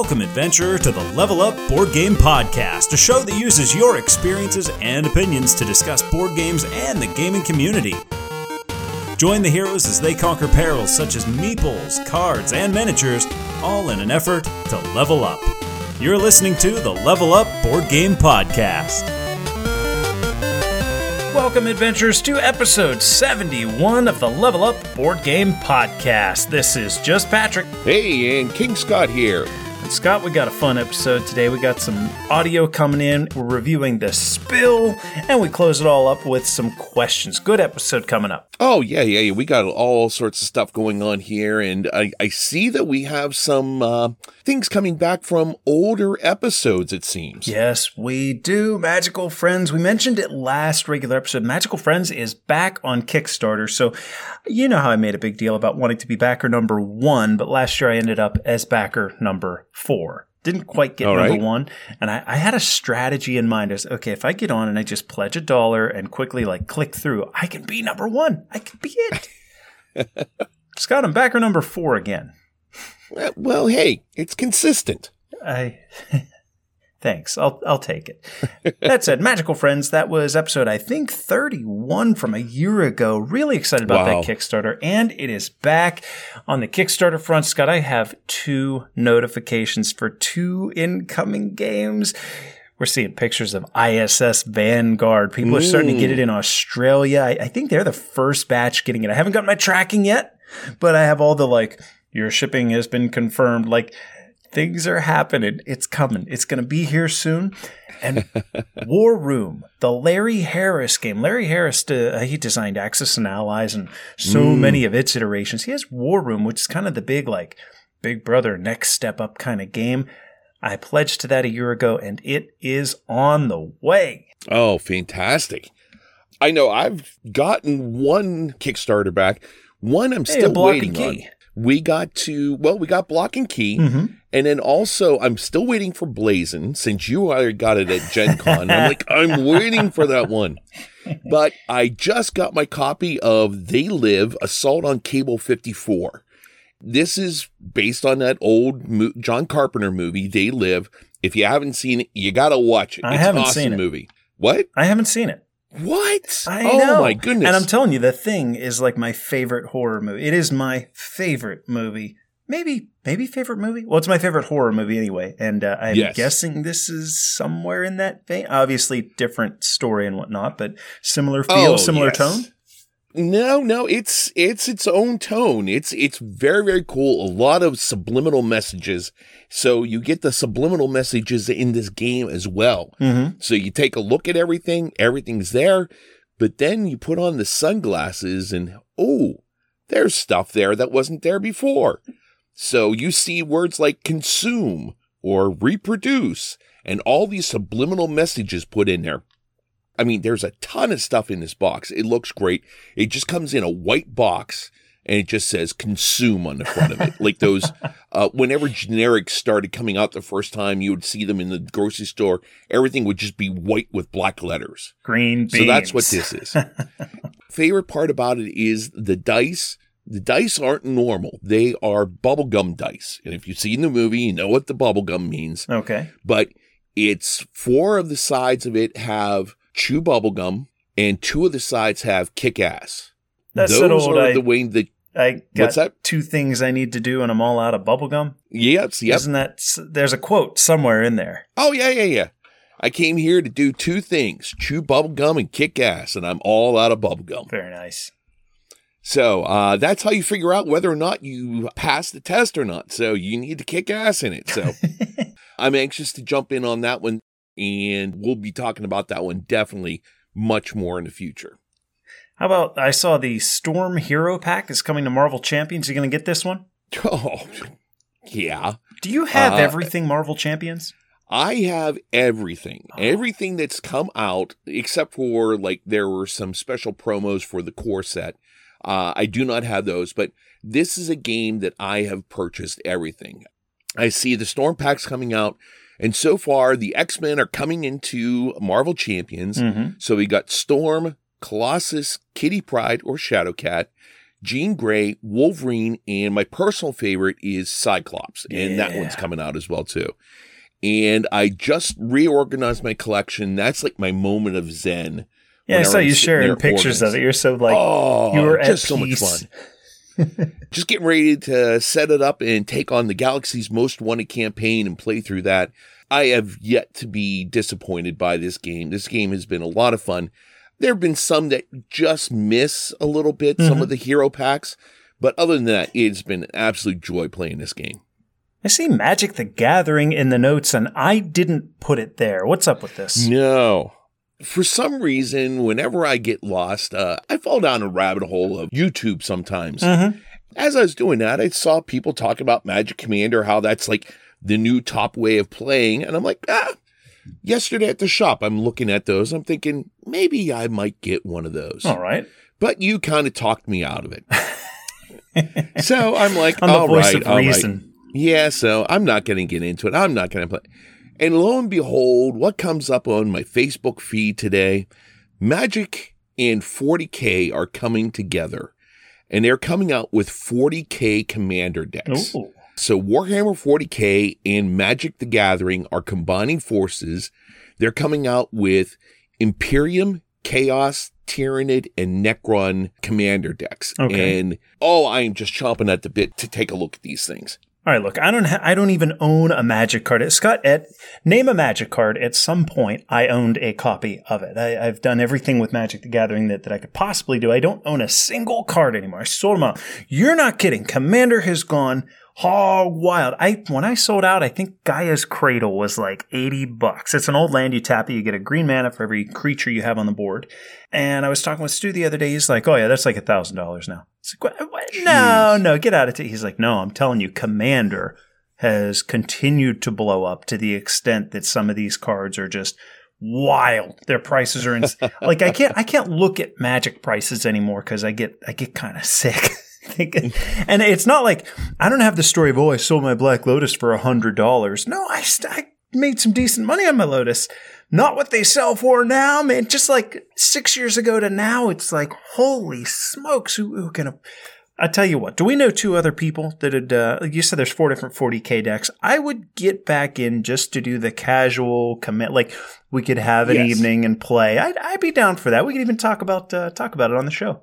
Welcome, adventurer, to the Level Up Board Game Podcast, a show that uses your experiences and opinions to discuss board games and the gaming community. Join the heroes as they conquer perils such as meeples, cards, and miniatures, all in an effort to level up. You're listening to the Level Up Board Game Podcast. Welcome, adventurers, to episode 71 of the Level Up Board Game Podcast. This is just Patrick. Hey, and King Scott here. Scott, we got a fun episode today. We got some audio coming in. We're reviewing the spill, and we close it all up with some questions. Good episode coming up. Oh, yeah, yeah, yeah. We got all sorts of stuff going on here, and I, I see that we have some uh, things coming back from older episodes, it seems. Yes, we do. Magical Friends. We mentioned it last regular episode. Magical Friends is back on Kickstarter. So, you know how I made a big deal about wanting to be backer number one, but last year I ended up as backer number four. Didn't quite get All number right. one. And I, I had a strategy in mind as okay, if I get on and I just pledge a dollar and quickly like click through, I can be number one. I can be it. Scott, I'm backer number four again. Well, hey, it's consistent. I thanks. I'll I'll take it. that said, Magical Friends, that was episode I think 31 from a year ago. Really excited about Wow. that Kickstarter and it is back on the Kickstarter front. Scott, I have two notifications for two incoming games. We're seeing pictures of ISS Vanguard. People are starting to get mm. it in Australia. I, I think they're the first batch getting it. I haven't got my tracking yet, but I have all the like, your shipping has been confirmed. Like, things are happening. It's coming. It's going to be here soon. And War Room, the Larry Harris game. Larry Harris, uh, he designed Axis and Allies and so many of its iterations. He has War Room, which is kind of the big, like, Big Brother next step up kind of game. I pledged to that a year ago, and it is on the way. Oh, fantastic. I know I've gotten one Kickstarter back. One I'm Hey, still waiting on. We got to, well, we got Block and Key. Mm-hmm. And then also, I'm still waiting for Blazon since you already got it at Gen Con. I'm like, I'm waiting for that one. But I just got my copy of They Live Assault on Cable 54. This is based on that old mo- John Carpenter movie, They Live. If you haven't seen it, you got to watch it. I it's haven't an awesome seen it. movie. What? I haven't seen it. What? I oh know. my goodness. And I'm telling you, The Thing is like my favorite horror movie. It is my favorite movie. Maybe, maybe favorite movie. Well, it's my favorite horror movie anyway. And uh, I'm Yes. guessing this is somewhere in that vein. Obviously, different story and whatnot, but similar feel, Oh, similar yes. tone. No, no, it's it's its own tone. It's it's very very cool. A lot of subliminal messages. So you get the subliminal messages in this game as well. Mm-hmm. So you take a look at everything, everything's there, but then you put on the sunglasses and oh, there's stuff there that wasn't there before. So you see words like consume or reproduce and all these subliminal messages put in there. I mean, there's a ton of stuff in this box. It looks great. It just comes in a white box and it just says consume on the front of it. like those, uh, whenever generics started coming out the first time, you would see them in the grocery store. Everything would just be white with black letters. Green beans. So that's what this is. Favorite part about it is the dice. The dice aren't normal. They are bubblegum dice. And if you've seen the movie, you know what the bubblegum means Okay. but it's four of the sides of it have chew bubblegum and two of the sides have kick ass. That's Those old. are I, the way that I got What's that? two things I need to do, and I'm all out of bubblegum. yes, yep. Isn't that? There's a quote somewhere in there. Oh yeah, yeah, yeah. I came here to do two things: chew bubblegum and kick ass, and I'm all out of bubblegum. Very nice. So uh, that's how you figure out whether or not you pass the test or not. So you need to kick ass in it. So I'm anxious to jump in on that one, and we'll be talking about that one definitely much more in the future. How about I saw the Storm Hero Pack is coming to Marvel Champions. You going to get this one? Oh, yeah. Do you have Uh, everything Marvel Champions? I have everything. Oh. Everything that's come out, except for like there were some special promos for the core set. Uh, I do not have those, but this is a game that I have purchased everything. I see the Storm Packs coming out, and so far the X Men are coming into Marvel Champions. Mm-hmm. So we got Storm, Colossus, Kitty Pryde or Shadowcat, Jean Grey, Wolverine, and my personal favorite is Cyclops. And that one's coming out as well, too. And I just reorganized my collection. That's like my moment of zen. Yeah, I saw you sharing pictures of it. You're so like oh, you were at just so much fun. just getting ready to set it up and take on the Galaxy's Most Wanted campaign and play through that. I have yet to be disappointed by this game. This game has been a lot of fun. There have been some that just miss a little bit, some Mhm. of the hero packs, but other than that, it's been an absolute joy playing this game. I see Magic the Gathering in the notes, and I didn't put it there. What's up with this? No. For some reason, whenever I get lost, uh, I fall down a rabbit hole of YouTube sometimes. Mm-hmm. As I was doing that, I saw people talk about Magic Commander, how that's like the new top way of playing. And I'm like, ah, yesterday at the shop, I'm looking at those. I'm thinking maybe I might get one of those. All right. But you kind of talked me out of it. so I'm like, the all right, of all right. Yeah, so I'm not going to get into it. I'm not going to play. And lo and behold, what comes up on my Facebook feed today? Magic and 40K are coming together. And they're coming out with 40K commander decks. Ooh. So Warhammer 40K and Magic the Gathering are combining forces. They're coming out with Imperium, Chaos, Tyranid, and Necron commander decks. Okay. And oh, I am just chomping at the bit to take a look at these things. All right, look, I don't ha- I don't even own a magic card. Scott, at name a magic card. At some point, I owned a copy of it. I, I've done everything with Magic the Gathering that, that I could possibly do. I don't own a single card anymore. I sold them out. You're not kidding. Commander has gone hog wild. I when I sold out, I think Gaea's Cradle was like eighty bucks. It's an old land you tap it. You get a green mana for every creature you have on the board. And I was talking with Stu the other day. He's like, "Oh yeah, that's like a thousand dollars now." It's like, what? what? "No, no, get out of it." He's like, "No, I'm telling you, Commander has continued to blow up to the extent that some of these cards are just wild. Their prices are in, like I can't I can't look at Magic prices anymore because I get I get kind of sick." And it's not like I don't have the story of oh I sold my Black Lotus for a hundred dollars. No, I, st- I made some decent money on my Lotus. Not what they sell for now, man. Just like six years ago to now, it's like holy smokes. Who, who can? I tell you what. Do we know two other people that had? Uh, like you said there's four different 40k decks. I would get back in just to do the casual commit. Like we could have an Yes. evening and play. I'd, I'd be down for that. We could even talk about uh, talk about it on the show.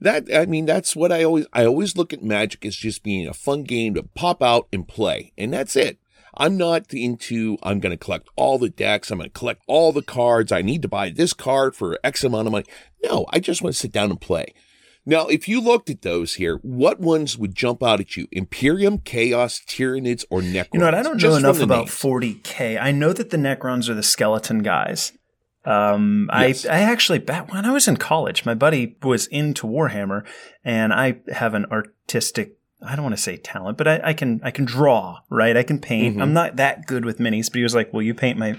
That I mean, that's what I always I always look at Magic as just being a fun game to pop out and play, and that's it. I'm not into I'm going to collect all the decks. I'm going to collect all the cards. I need to buy this card for X amount of money. No, I just want to sit down and play. Now, if you looked at those here, what ones would jump out at you? Imperium, Chaos, Tyranids, or Necrons? You know what? I don't know Just enough about names. 40k. I know that the Necrons are the skeleton guys. Um, Yes. I I actually back when I was in college, my buddy was into Warhammer, and I have an artistic. I don't want to say talent, but I, I can I can draw, right? I can paint. Mhm. I'm not that good with minis, but he was like, "Will you paint my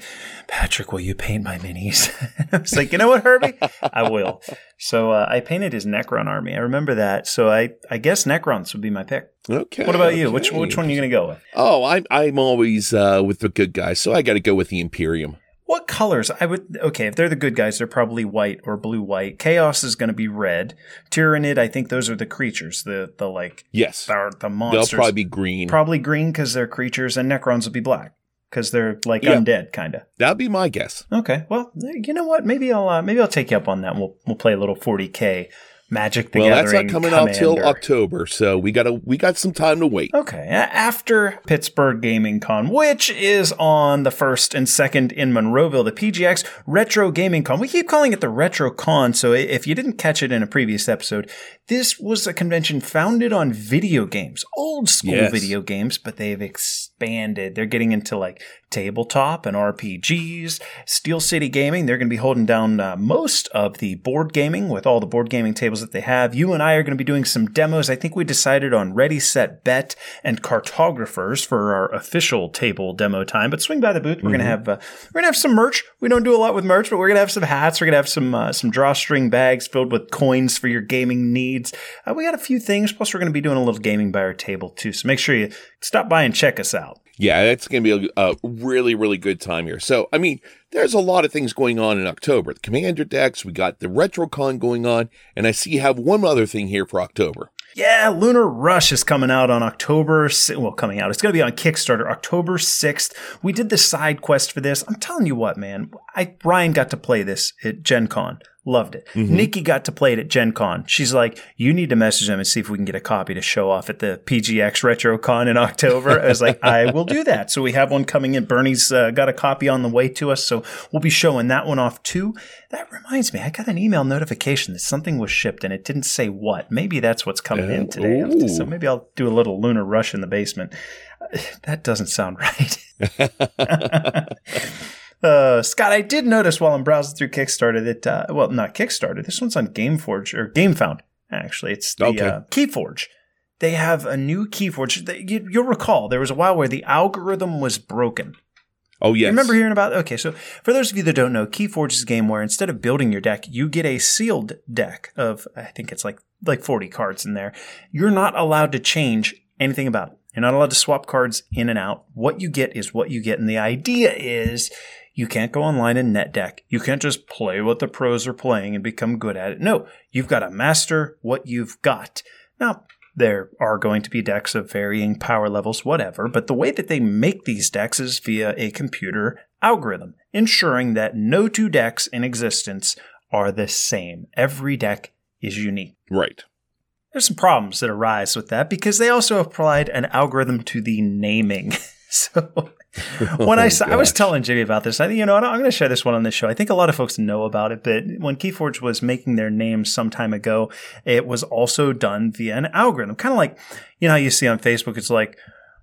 Patrick? Will you paint my minis?" I was like, "You know what, Herbie? I will." So uh, I painted his Necron army. I remember that. So I I guess Necrons would be my pick. Okay. What about you? Which which one are you going to go with? Oh, I'm I'm always uh, with the good guys, so I got to go with the Imperium. What colors? I would okay. If they're the good guys, they're probably white or blue white. Chaos is going to be red. Tyranid, I think those are the creatures. The the like Yes, the, the they'll probably be green. Probably green because they're creatures, and Necrons will be black because they're like Yeah. undead, kind of. That'd be my guess. Okay, well, you know what? Maybe I'll uh, maybe I'll take you up on that. We'll we'll play a little 40k Magic the well, that's not coming out till October, so we got to we got some time to wait. Okay, after Pittsburgh Gaming Con, which is on the 1st and 2nd in Monroeville, the PGX Retro Gaming Con. We keep calling it the Retro Con, so if you didn't catch it in a previous episode, this was a convention founded on video games, old school Yes. video games, but they've expanded. They're getting into like tabletop and RPGs, Steel City Gaming. They're going to be holding down uh, most of the board gaming with all the board gaming tables that they have. You and I are going to be doing some demos. I think we decided on Ready, Set, Bet, and cartographers for our official table demo time. But swing by the booth. We're going to have uh, we're going to have some merch. We don't do a lot with merch, but we're going to have some hats. We're going to have some uh, some drawstring bags filled with coins for your gaming needs. Uh, we got a few things. Plus, we're going to be doing a little gaming by our table too. So make sure you stop by and check us out. Yeah, it's going to be a, a, really, really good time here. So, I mean, there's a lot of things going on in October. The Commander decks, we got the RetroCon going on, and I see you have one other thing here for October. Yeah, Lunar Rush is coming out on October. Well, coming out. It's going to be on Kickstarter October 6th. We did the side quest for this. I'm telling you what, man. I Ryan got to play this at Gen Con. Loved it. Mm-hmm. Nikki got to play it at Gen Con. She's like, you need to message them and see if we can get a copy to show off at the PGX Retro Con in October. I was like, I will do that. So we have one coming in. Bernie's uh, got a copy on the way to us. So we'll be showing that one off too. That reminds me, I got an email notification that something was shipped and it didn't say what. Maybe that's what's coming uh, in today. Ooh. So maybe I'll do a little lunar rush in the basement. That doesn't sound right. Uh, Scott, I did notice while I'm browsing through Kickstarter that, uh, well, not Kickstarter. This one's on GameForge or GameFound. Actually, it's the okay. uh, KeyForge. They have a new KeyForge. You, you'll recall there was a while where the algorithm was broken. Oh yes. You remember hearing about? Okay, so for those of you that don't know, KeyForge is a game where instead of building your deck, you get a sealed deck of I think it's like like 40 cards in there. You're not allowed to change anything about it. You're not allowed to swap cards in and out. What you get is what you get, and the idea is you can't go online and net deck. You can't just play what the pros are playing and become good at it. No, you've got to master what you've got. Now, there are going to be decks of varying power levels, whatever, but the way that they make these decks is via a computer algorithm, ensuring that no two decks in existence are the same. Every deck is unique. Right. There's some problems that arise with that because they also applied an algorithm to the naming. so when I oh, saw, I was telling Jimmy about this, I think you know I'm going to share this one on this show. I think a lot of folks know about it, but when KeyForge was making their name some time ago, it was also done via an algorithm, kind of like you know how you see on Facebook. It's like,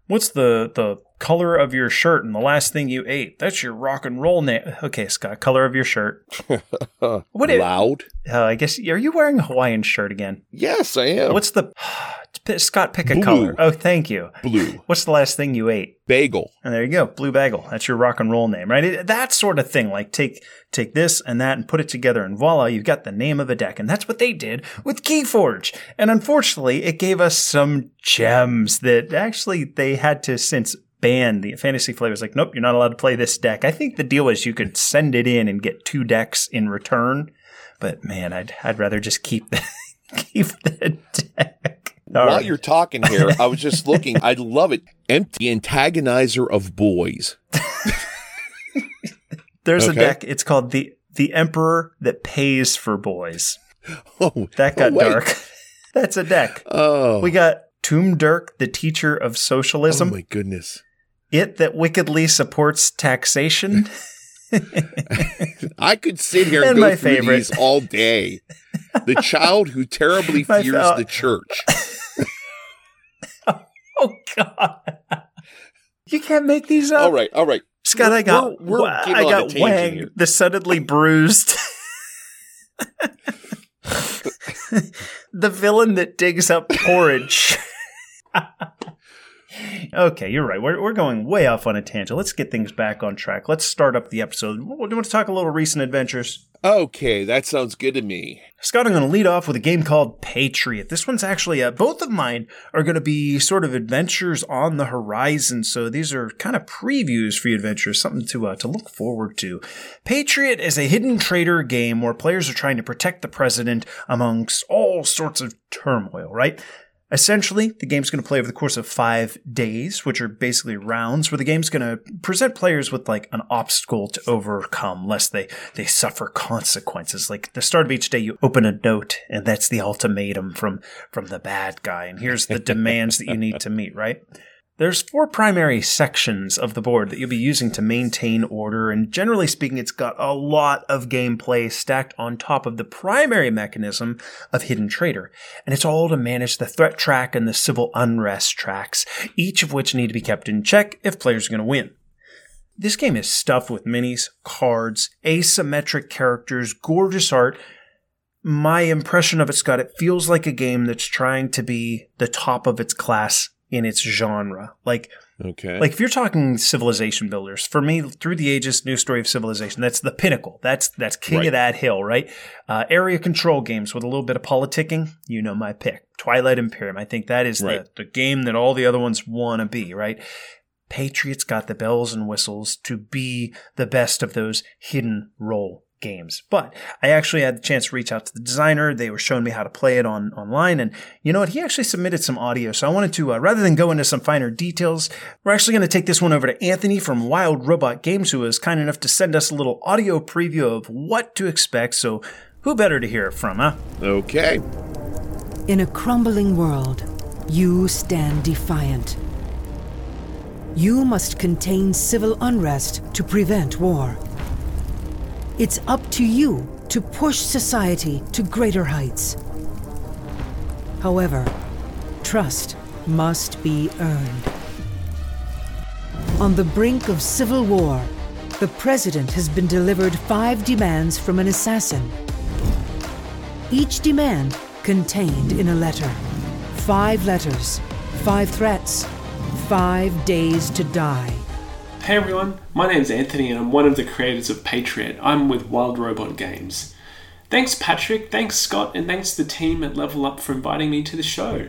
what's the the color of your shirt and the last thing you ate? That's your rock and roll name. Okay, Scott, color of your shirt. what loud? Uh, I guess are you wearing a Hawaiian shirt again? Yes, I am. What's the Scott, pick a Blue. color. Oh, thank you. Blue. What's the last thing you ate? Bagel. And there you go, Blue Bagel. That's your rock and roll name, right? It, that sort of thing. Like take take this and that and put it together, and voila, you've got the name of a deck. And that's what they did with KeyForge. And unfortunately, it gave us some gems that actually they had to since ban the fantasy flavors. Like, nope, you're not allowed to play this deck. I think the deal was you could send it in and get two decks in return. But man, I'd I'd rather just keep the keep the deck. All While right. you're talking here, I was just looking. I love it. Empty antagonizer of boys. There's okay. a deck. It's called the the Emperor that pays for boys. Oh, that got oh, dark. That's a deck. Oh, we got Tomb Dirk, the teacher of oh socialism. Oh my goodness! It that wickedly supports taxation. I could sit here and, and go through favorite. these all day. The child who terribly fears fa- the church. oh God! You can't make these up. All right, all right. Scott, I got we're, we're I got Wang, the suddenly bruised. the villain that digs up porridge. Okay, you're right. We're, we're going way off on a tangent. Let's get things back on track. Let's start up the episode. Do you want to talk a little recent adventures? Okay, that sounds good to me. Scott, I'm going to lead off with a game called Patriot. This one's actually, uh, both of mine are going to be sort of adventures on the horizon. So these are kind of previews for you adventures, something to, uh, to look forward to. Patriot is a hidden traitor game where players are trying to protect the president amongst all sorts of turmoil, right? Essentially, the game's going to play over the course of five days, which are basically rounds, where the game's going to present players with like an obstacle to overcome, lest they they suffer consequences. Like the start of each day, you open a note, and that's the ultimatum from from the bad guy, and here's the demands that you need to meet. Right? There's four primary sections of the board that you'll be using to maintain order, and generally speaking, it's got a lot of gameplay stacked on top of the primary mechanism of Hidden Traitor. And it's all to manage the threat track and the civil unrest tracks, each of which need to be kept in check if players are going to win. This game is stuffed with minis, cards, asymmetric characters, gorgeous art. My impression of it, Scott, it feels like a game that's trying to be the top of its class in its genre. Like, okay, like if you're talking civilization builders, for me, through the ages, new story of civilization, that's the pinnacle. That's that's king right. of that hill, right? Uh, area control games with a little bit of politicking, you know my pick. Twilight Imperium. I think that is right. the, the game that all the other ones want to be, right? Patriots got the bells and whistles to be the best of those hidden role games. But I actually had the chance to reach out to the designer. They were showing me how to play it on online. And you know what? He actually submitted some audio. So I wanted to, uh, rather than go into some finer details, we're actually going to take this one over to Anthony from Wild Robot Games, who was kind enough to send us a little audio preview of what to expect. So who better to hear it from, huh? Okay. In a crumbling world, you stand defiant. You must contain civil unrest to prevent war. It's up to you to push society to greater heights. However, trust must be earned. On the brink of civil war, the President has been delivered five demands from an assassin. Each demand contained in a letter. Five letters, five threats, five days to die. Hey everyone, my name's Anthony and I'm one of the creators of Patriot. I'm with Wild Robot Games. Thanks Patrick, thanks Scott, and thanks the team at Level Up for inviting me to the show.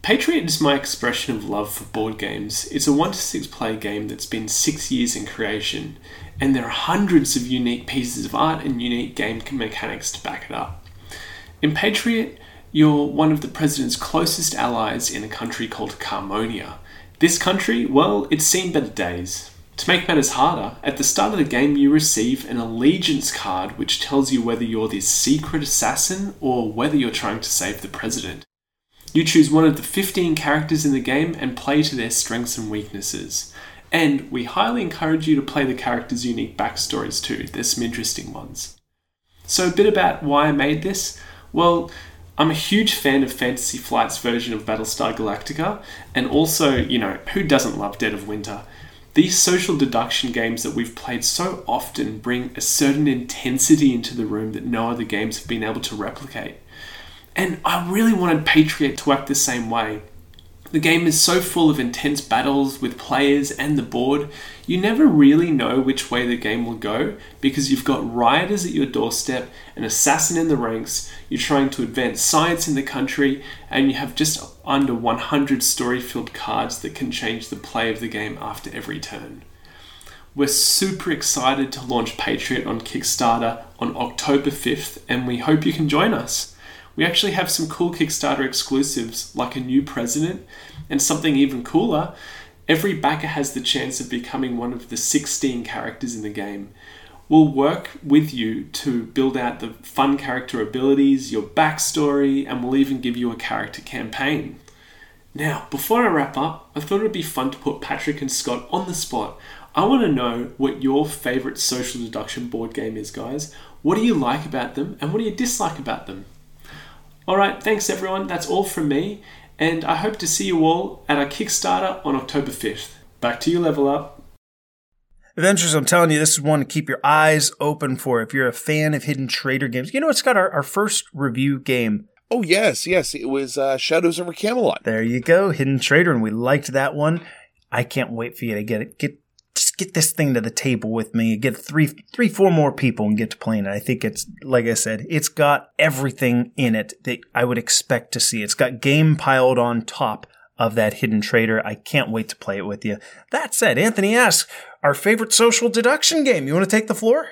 Patriot is my expression of love for board games. It's a 1 to 6 player game that's been 6 years in creation, and there are hundreds of unique pieces of art and unique game mechanics to back it up. In Patriot, you're one of the president's closest allies in a country called Carmonia. This country, well, it's seen better days. To make matters harder, at the start of the game you receive an allegiance card which tells you whether you're this secret assassin or whether you're trying to save the president. You choose one of the 15 characters in the game and play to their strengths and weaknesses. And we highly encourage you to play the characters' unique backstories too, there's some interesting ones. So, a bit about why I made this. Well, I'm a huge fan of Fantasy Flight's version of Battlestar Galactica, and also, you know, who doesn't love Dead of Winter? These social deduction games that we've played so often bring a certain intensity into the room that no other games have been able to replicate. And I really wanted Patriot to act the same way. The game is so full of intense battles with players and the board, you never really know which way the game will go because you've got rioters at your doorstep, an assassin in the ranks, you're trying to advance science in the country, and you have just under 100 story filled cards that can change the play of the game after every turn. We're super excited to launch Patriot on Kickstarter on October 5th, and we hope you can join us. We actually have some cool Kickstarter exclusives like a new president, and something even cooler every backer has the chance of becoming one of the 16 characters in the game. We'll work with you to build out the fun character abilities, your backstory, and we'll even give you a character campaign. Now, before I wrap up, I thought it'd be fun to put Patrick and Scott on the spot. I want to know what your favorite social deduction board game is, guys. What do you like about them, and what do you dislike about them? All right, thanks everyone. That's all from me, and I hope to see you all at our Kickstarter on October 5th. Back to you, Level Up. Adventures, I'm telling you, this is one to keep your eyes open for if you're a fan of Hidden Traitor games. You know, it's got our, our first review game. Oh, yes, yes. It was uh, Shadows over Camelot. There you go, Hidden Traitor, and we liked that one. I can't wait for you to get it. Get just get this thing to the table with me. Get three, three, four more people and get to playing it. I think it's like I said, it's got everything in it that I would expect to see. It's got game piled on top of that hidden traitor. I can't wait to play it with you. That said, Anthony asks, our favorite social deduction game. You want to take the floor?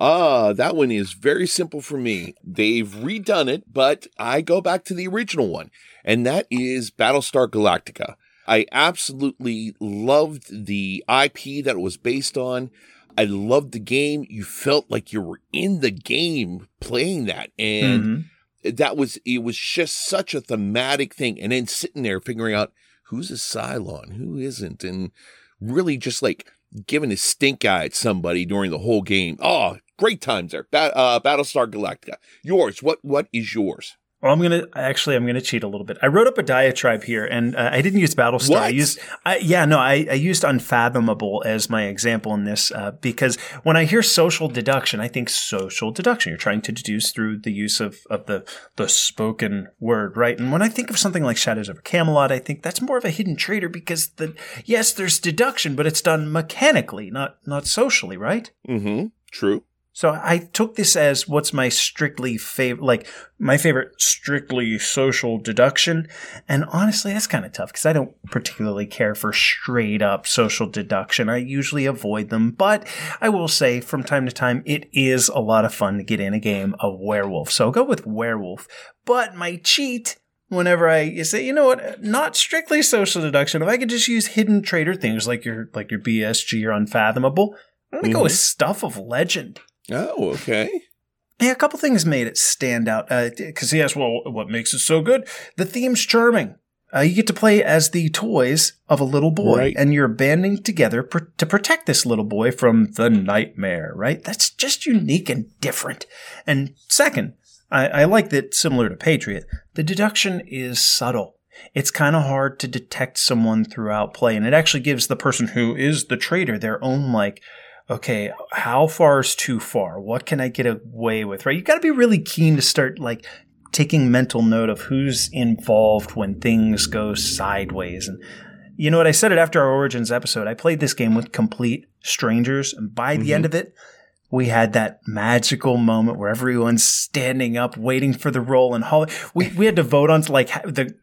Ah, that one is very simple for me. They've redone it, but I go back to the original one, and that is Battlestar Galactica. I absolutely loved the IP that it was based on. I loved the game. You felt like you were in the game playing that. And mm-hmm. that was, it was just such a thematic thing. And then sitting there figuring out who's a Cylon, who isn't, and really just like giving a stink eye at somebody during the whole game. Oh, great times there. Ba- uh, Battlestar Galactica. Yours. What, what is yours? Well, I'm gonna actually I'm gonna cheat a little bit. I wrote up a diatribe here, and uh, I didn't use Battlestar. What? I used, I, yeah, no, I, I, used Unfathomable as my example in this uh, because when I hear social deduction, I think social deduction. You're trying to deduce through the use of of the the spoken word, right? And when I think of something like Shadows over Camelot, I think that's more of a hidden traitor because the yes, there's deduction, but it's done mechanically, not not socially, right? Mm-hmm. True. So I took this as what's my strictly favorite, like my favorite strictly social deduction. And honestly, that's kind of tough because I don't particularly care for straight up social deduction. I usually avoid them, but I will say from time to time, it is a lot of fun to get in a game of werewolf. So I'll go with werewolf. But my cheat whenever I say, you know what, not strictly social deduction. If I could just use hidden traitor things like your like your BSG or unfathomable, I'm gonna go mm-hmm. with stuff of legend. Oh, okay. Yeah, a couple things made it stand out. Because uh, he asked, well, what makes it so good? The theme's charming. Uh, you get to play as the toys of a little boy, Right. and you're banding together pr- to protect this little boy from the nightmare, right? That's just unique and different. And second, I, I like that similar to Patriot, the deduction is subtle. It's kind of hard to detect someone throughout play, and it actually gives the person who is the traitor their own, like, okay, how far is too far? What can I get away with, right? You got to be really keen to start, like, taking mental note of who's involved when things go sideways. And you know what? I said it after our Origins episode. I played this game with complete strangers, and by the end of it, we had that magical moment where everyone's standing up, waiting for the roll, and Holly. We we had to vote on like the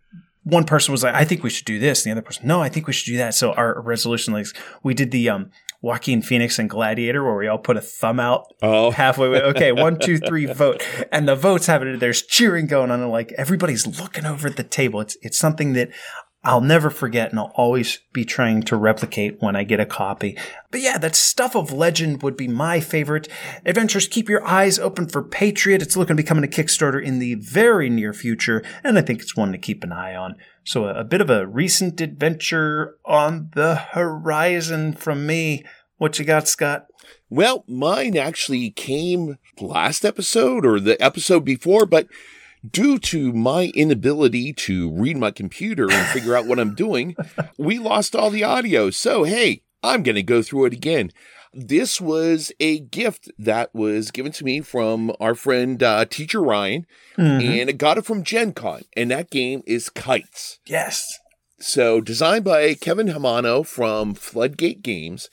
one person was like, "I think we should do this," and the other person, "No, I think we should do that." So our resolution, like, we did the um Joaquin Phoenix and Gladiator, where we all put a thumb out Oh, halfway. Okay, one, two, three, vote, and the votes have it. There's cheering going on, and like everybody's looking over at the table. It's it's something that I'll never forget, and I'll always be trying to replicate when I get a copy. But yeah, that stuff of legend would be my favorite. Adventures, keep your eyes open for Patriot. It's looking to be coming to Kickstarter in the very near future, and I think it's one to keep an eye on. So a, a bit of a recent adventure on the horizon from me. What you got, Scott? Well, mine actually came last episode or the episode before, but due to my inability to read my computer and figure out what I'm doing, we lost all the audio. So, hey, I'm going to go through it again. This was a gift that was given to me from our friend uh, Teacher Ryan, and I got it from Gen Con, and that game is Kites. Yes. So, designed by Kevin Hamano from Floodgate Games.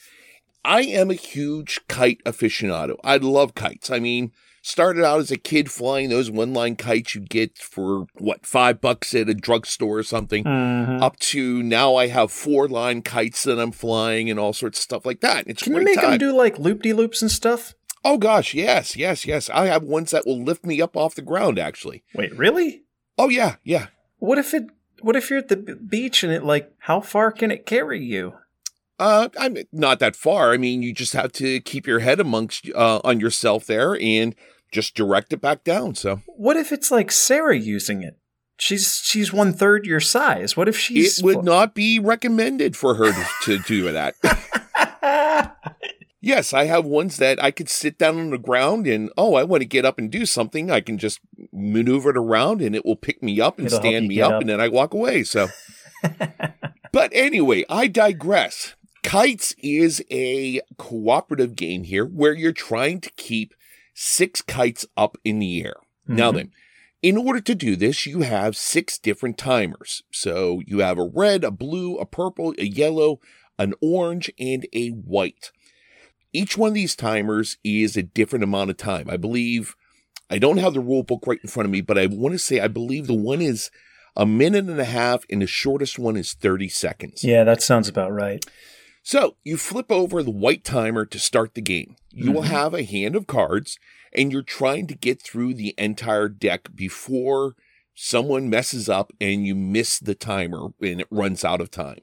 I am a huge kite aficionado. I love kites. I mean, started out as a kid flying those one line kites you get for what, five bucks at a drugstore or something, Mm-hmm. up to now I have four line kites that I'm flying and all sorts of stuff like that. It's Can you make them do like loop de loops and stuff? oh gosh, yes, yes, yes. I have ones that will lift me up off the ground actually. Wait, really? Oh yeah, yeah. What if it? What if you're at the beach and it like? How far can it carry you? Uh, I'm not that far. I mean, you just have to keep your head amongst uh, on yourself there and just direct it back down. So What if it's like Sarah using it? She's she's one third your size. What if she's? it would not be recommended for her to, to do that. yes, I have ones that I could sit down on the ground and oh, I want to get up and do something. I can just maneuver it around and it will pick me up and It'll stand me up, up. and then I walk away. So, but anyway, I digress. Kites is a cooperative game here where you're trying to keep six kites up in the air. Now Mhm. then, in order to do this, you have six different timers. So you have a red, a blue, a purple, a yellow, an orange, and a white. Each one of these timers is a different amount of time. I believe, I don't have the rule book right in front of me, but I want to say I believe the one is a minute and a half, and the shortest one is 30 seconds. Yeah, that sounds about right. So you flip over the white timer to start the game. You will have a hand of cards, and you're trying to get through the entire deck before someone messes up and you miss the timer and it runs out of time.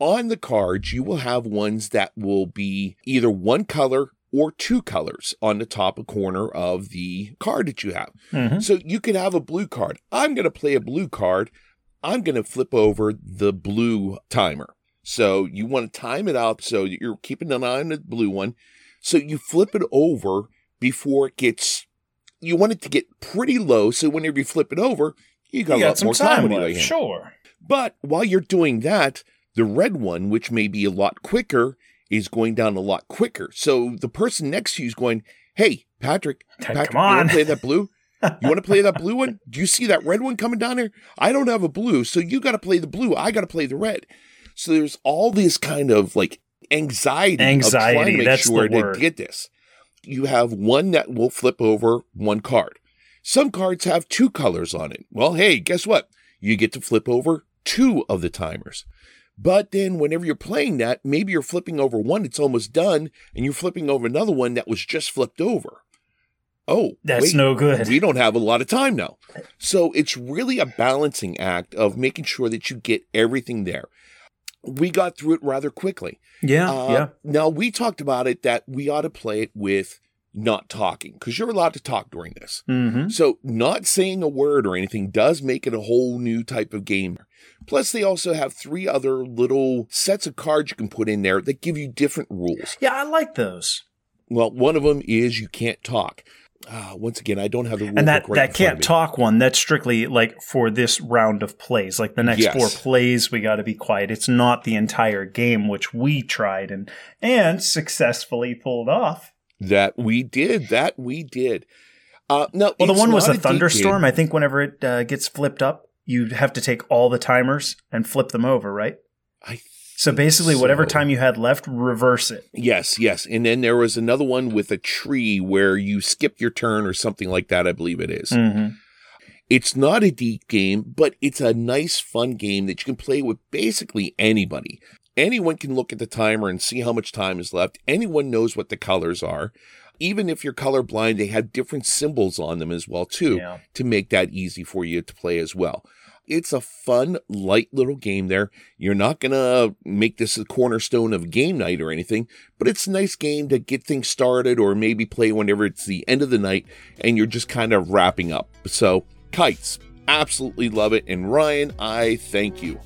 On the cards, you will have ones that will be either one color or two colors on the top corner of the card that you have. Mhm. So you could have a blue card. I'm going to play a blue card. I'm going to flip over the blue timer. So you want to time it out so that you're keeping an eye on the blue one. So you flip it over before it gets, you want it to get pretty low. So whenever you flip it over, you got You a lot some more time time on your left. Sure. But while you're doing that, the red one, which may be a lot quicker, is going down a lot quicker. So the person next to you is going, Hey, Patrick, Come Patrick, you on." want to play that blue? You want to play that blue one? Do you see that red one coming down there? I don't have a blue, so you got to play the blue. I got to play the red. So there's all this kind of like anxiety, of trying Anxiety, to make that's sure the to get this. You have one that will flip over one card. Some cards have two colors on it. Well, hey, guess what? You get to flip over two of the timers. But then whenever you're playing that, maybe you're flipping over one that's almost done and you're flipping over another one that was just flipped over. Oh, That's wait, no good. We don't have a lot of time now. Uh, so it's really a balancing act of making sure that you get everything there. We got through it rather quickly. Yeah, Uh, yeah. Now we talked about it that we ought to play it with not talking because you're allowed to talk during this. Mm-hmm. So not saying a word or anything does make it a whole new type of game. Plus, they also have three other little sets of cards you can put in there that give you different rules. Yeah, I like those. Well, one of them is you can't talk. Uh, once again, I don't have the rule and that right that can't talk one. That's strictly like for this round of plays. Like the next Yes. four plays we got to be quiet. It's not the entire game which we tried and and successfully pulled off. That we did. That we did. Uh, no, well the one was a thunderstorm. I think whenever it uh, gets flipped up you have to take all the timers and flip them over right? I so basically whatever time you had left reverse it Yes, yes. And then there was another one with a tree where you skip your turn or something like that, I believe it is. mm-hmm. It's not a deep game, but it's a nice, fun game that you can play with basically anybody. Anyone can look at the timer and see how much time is left. Anyone knows what the colors are. Even if you're colorblind, they have different symbols on them as well, too, Yeah. to make that easy for you to play as well. It's a fun, light little game there. You're not going to make this a cornerstone of game night or anything, but it's a nice game to get things started or maybe play whenever it's the end of the night and you're just kind of wrapping up. So, Kites, absolutely love it. And Ryan, I thank you.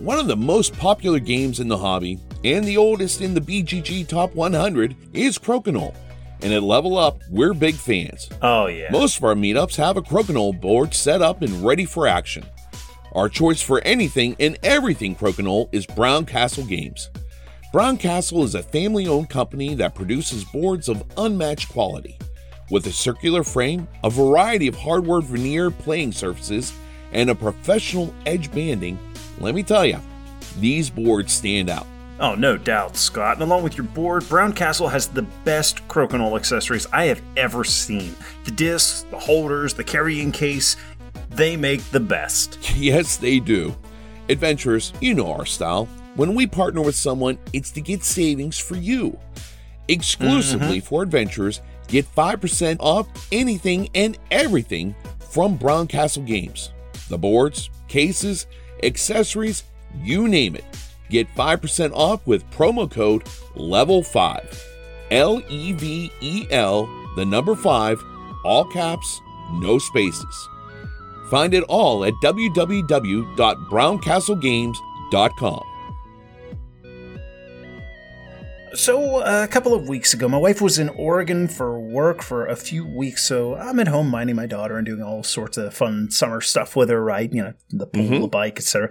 One of the most popular games in the hobby and the oldest in the BGG Top 100 is Crokinole. And at Level Up, we're big fans. oh yeah Most of our meetups have a Crokinole board set up and ready for action. Our choice for anything and everything Crokinole is Brown Castle Games. Brown Castle is a family owned company that produces boards of unmatched quality. With a circular frame, a variety of hardware veneer playing surfaces, and a professional edge banding, let me tell you, these boards stand out. Oh, no doubt, Scott. And along with your board, Brown Castle has the best crokinole accessories I have ever seen. The discs, the holders, the carrying case, they make the best. Yes, they do. Adventurers, you know our style. When we partner with someone, it's to get savings for you. Exclusively mm-hmm. for adventurers, get 5% off anything and everything from Brown Castle Games. The boards, cases, accessories, you name it. Get 5% off with promo code LEVEL5. L E V E L, the number 5, all caps, no spaces. Find it all at www.browncastlegames.com. So, uh, a couple of weeks ago, my wife was in Oregon for work for a few weeks, so I'm at home minding my daughter and doing all sorts of fun summer stuff with her, right? You know, the pool, the bike, etc.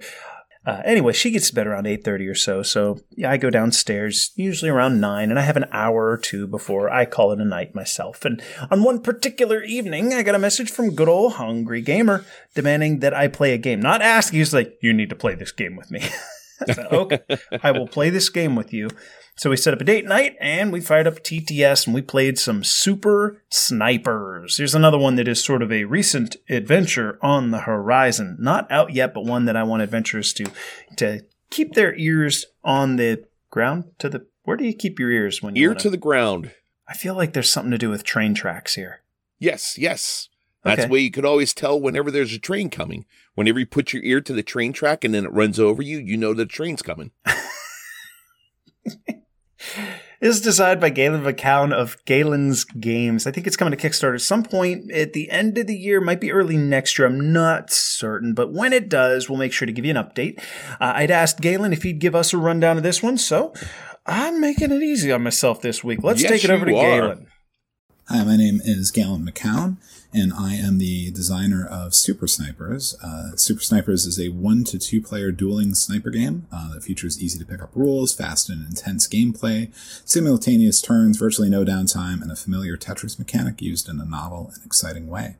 Uh, anyway, she gets to bed around 8.30 or so, so yeah, I go downstairs, usually around 9, and I have an hour or two before I call it a night myself. And on one particular evening, I got a message from good old Hungry Gamer demanding that I play a game. Not asking, he's like, you need to play this game with me. Said, okay, I will play this game with you. So we set up a date night and we fired up TTS and we played some Super Snipers. Here's another one that is sort of a recent adventure on the horizon. Not out yet, but one that I want adventurers to to keep their ears on the ground to the where do you keep your ears when you Ear wanna- to the ground. I feel like there's something to do with train tracks here. Yes, yes. That's Okay. the way you could always tell whenever there's a train coming. Whenever you put your ear to the train track and then it runs over you, you know the train's coming. This is designed by Galen McCown of Galen's Games. I think it's coming to Kickstarter at some point at the end of the year, might be early next year. I'm not certain, but when it does, we'll make sure to give you an update. Uh, I'd asked Galen if he'd give us a rundown of this one, so I'm making it easy on myself this week. Let's Yes, take it over to are. Galen. Hi, my name is Galen McCown, and I am the designer of Super Snipers. Uh, Super Snipers is a one to two player dueling sniper game uh, that features easy to pick up rules, fast and intense gameplay, simultaneous turns, virtually no downtime, and a familiar Tetris mechanic used in a novel and exciting way.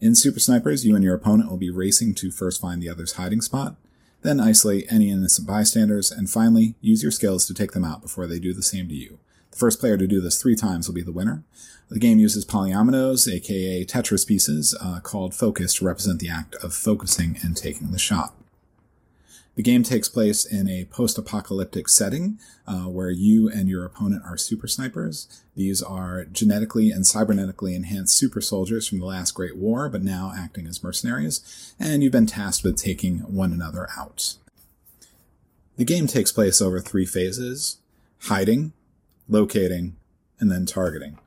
In Super Snipers, you and your opponent will be racing to first find the other's hiding spot, then isolate any innocent bystanders, and finally use your skills to take them out before they do the same to you. The first player to do this three times will be the winner. The game uses polyominoes, aka Tetris pieces, uh, called focus to represent the act of focusing and taking the shot. The game takes place in a post apocalyptic setting uh, where you and your opponent are super snipers. These are genetically and cybernetically enhanced super soldiers from the last Great War, but now acting as mercenaries, and you've been tasked with taking one another out. The game takes place over three phases hiding, locating, and then targeting.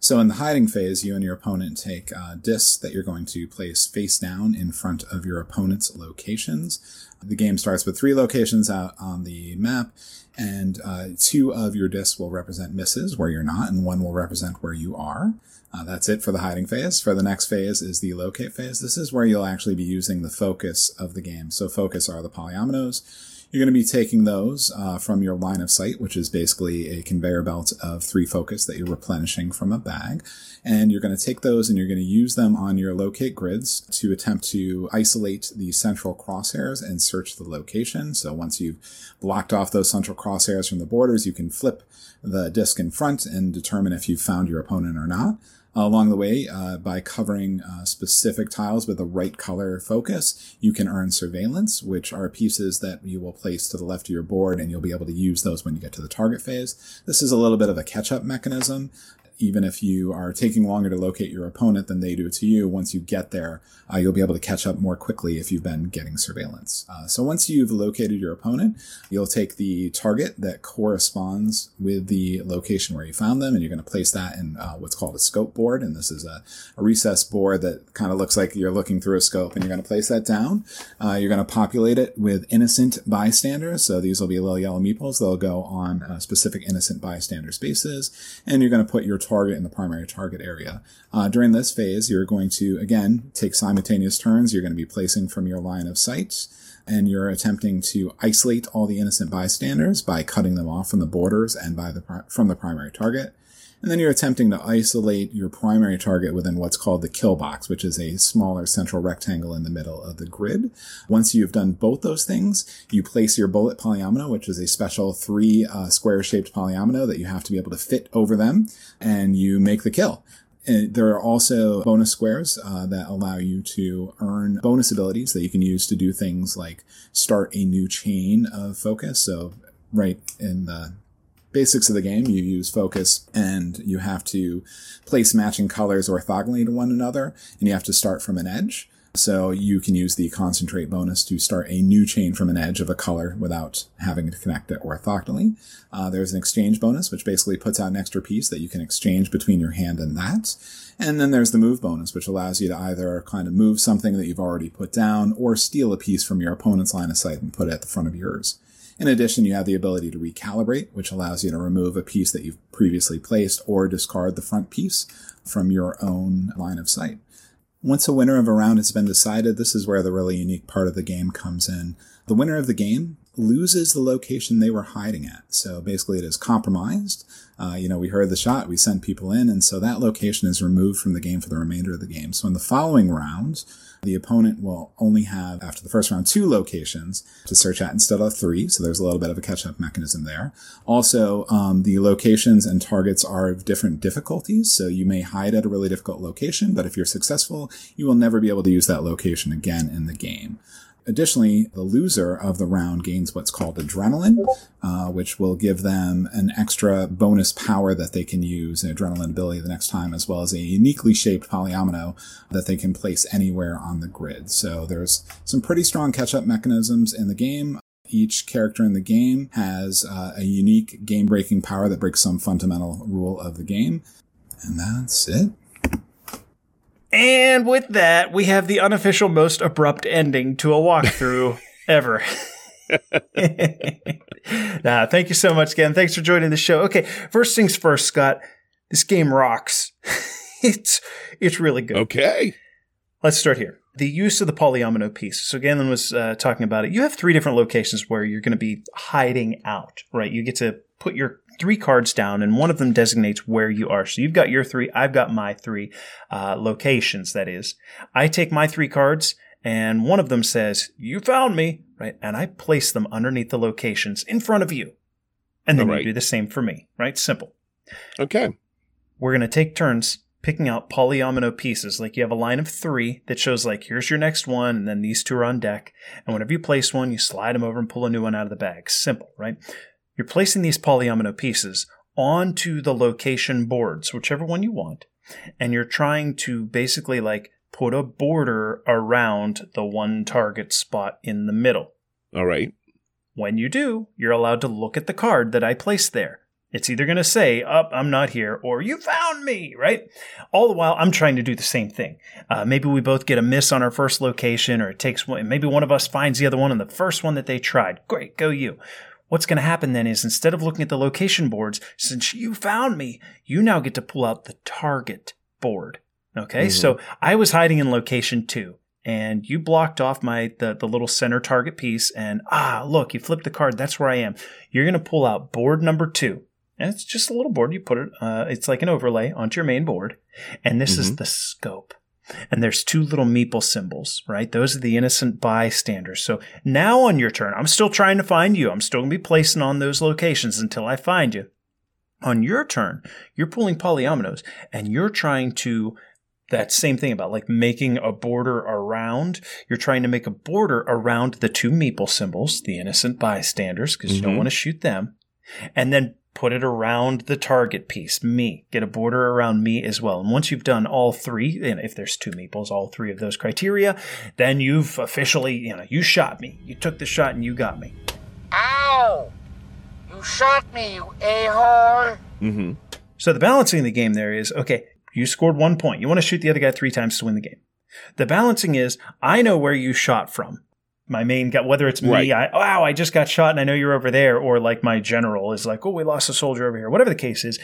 So in the hiding phase, you and your opponent take uh, discs that you're going to place face down in front of your opponent's locations. The game starts with three locations out on the map, and uh, two of your discs will represent misses where you're not, and one will represent where you are. Uh, that's it for the hiding phase. For the next phase is the locate phase. This is where you'll actually be using the focus of the game. So focus are the polyominoes. You're going to be taking those uh, from your line of sight, which is basically a conveyor belt of three focus that you're replenishing from a bag. And you're going to take those and you're going to use them on your locate grids to attempt to isolate the central crosshairs and search the location. So once you've blocked off those central crosshairs from the borders, you can flip the disk in front and determine if you've found your opponent or not along the way uh, by covering uh, specific tiles with the right color focus. You can earn surveillance, which are pieces that you will place to the left of your board, and you'll be able to use those when you get to the target phase. This is a little bit of a catch up mechanism even if you are taking longer to locate your opponent than they do to you, once you get there, uh, you'll be able to catch up more quickly if you've been getting surveillance. Uh, so once you've located your opponent, you'll take the target that corresponds with the location where you found them, and you're going to place that in uh, what's called a scope board. And this is a, a recess board that kind of looks like you're looking through a scope, and you're going to place that down. Uh, you're going to populate it with innocent bystanders. So these will be little yellow meeples. They'll go on uh, specific innocent bystander spaces, and you're going to put your target in the primary target area. Uh, during this phase, you're going to, again, take simultaneous turns. You're going to be placing from your line of sight and you're attempting to isolate all the innocent bystanders by cutting them off from the borders and by the, from the primary target. And then you're attempting to isolate your primary target within what's called the kill box, which is a smaller central rectangle in the middle of the grid. Once you've done both those things, you place your bullet polyomino, which is a special three uh, square shaped polyomino that you have to be able to fit over them, and you make the kill. And there are also bonus squares uh, that allow you to earn bonus abilities that you can use to do things like start a new chain of focus. So right in the basics of the game, you use focus and you have to place matching colors orthogonally to one another, and you have to start from an edge. So you can use the concentrate bonus to start a new chain from an edge of a color without having to connect it orthogonally. Uh, there's an exchange bonus, which basically puts out an extra piece that you can exchange between your hand and that. And then there's the move bonus, which allows you to either kind of move something that you've already put down or steal a piece from your opponent's line of sight and put it at the front of yours. In addition, you have the ability to recalibrate, which allows you to remove a piece that you've previously placed or discard the front piece from your own line of sight. Once a winner of a round has been decided, this is where the really unique part of the game comes in. The winner of the game loses the location they were hiding at. So basically, it is compromised. Uh, you know, we heard the shot, we sent people in, and so that location is removed from the game for the remainder of the game. So in the following rounds, the opponent will only have, after the first round, two locations to search at instead of three. So there's a little bit of a catch up mechanism there. Also, um, the locations and targets are of different difficulties. So you may hide at a really difficult location, but if you're successful, you will never be able to use that location again in the game. Additionally, the loser of the round gains what's called adrenaline, uh, which will give them an extra bonus power that they can use, an adrenaline ability the next time, as well as a uniquely shaped polyomino that they can place anywhere on the grid. So there's some pretty strong catch-up mechanisms in the game. Each character in the game has uh, a unique game-breaking power that breaks some fundamental rule of the game. And that's it. And with that, we have the unofficial most abrupt ending to a walkthrough ever. nah, thank you so much, again. Thanks for joining the show. Okay, first things first, Scott. This game rocks. it's it's really good. Okay. Let's start here. The use of the polyomino piece. So Galen was uh, talking about it. You have three different locations where you're going to be hiding out, right? You get to put your three cards down, and one of them designates where you are. So you've got your three, I've got my three uh, locations, that is. I take my three cards, and one of them says, You found me, right? And I place them underneath the locations in front of you. And then right. you do the same for me, right? Simple. Okay. We're going to take turns picking out polyomino pieces. Like you have a line of three that shows like here's your next one, and then these two are on deck. And whenever you place one, you slide them over and pull a new one out of the bag. Simple, right? You're placing these polyomino pieces onto the location boards, whichever one you want, and you're trying to basically like put a border around the one target spot in the middle. All right. When you do, you're allowed to look at the card that I placed there. It's either going to say, Up, I'm not here, or You found me, right? All the while, I'm trying to do the same thing. Uh, maybe we both get a miss on our first location, or it takes one, maybe one of us finds the other one on the first one that they tried. Great, go you. What's going to happen then is instead of looking at the location boards, since you found me, you now get to pull out the target board. Okay, Mhm. so I was hiding in location two and you blocked off my the, the little center target piece and ah look you flipped the card that's where i am you're going to pull out board number two and it's just a little board you put it uh, it's like an overlay onto your main board and this is Mhm. the scope and there's two little meeple symbols right those are the innocent bystanders so now on your turn i'm still trying to find you i'm still going to be placing on those locations until i find you on your turn you're pulling polyominoes and you're trying to that same thing about like making a border around. You're trying to make a border around the two meeple symbols, the innocent bystanders, because you don't Mhm. want to shoot them, and then put it around the target piece, me. Get a border around me as well. And once you've done all three, and if there's two meeples, all three of those criteria, then you've officially, you know, you shot me. You took the shot and you got me. Ow! You shot me, you a-hole! Mm-hmm. So the balancing of the game there is okay, you scored one point. You want to shoot the other guy three times to win the game. The balancing is I know where you shot from. My main guy, whether it's me, Right. I, wow, I just got shot and I know you're over there, or like my general is like, oh, we lost a soldier over here. Whatever the case is,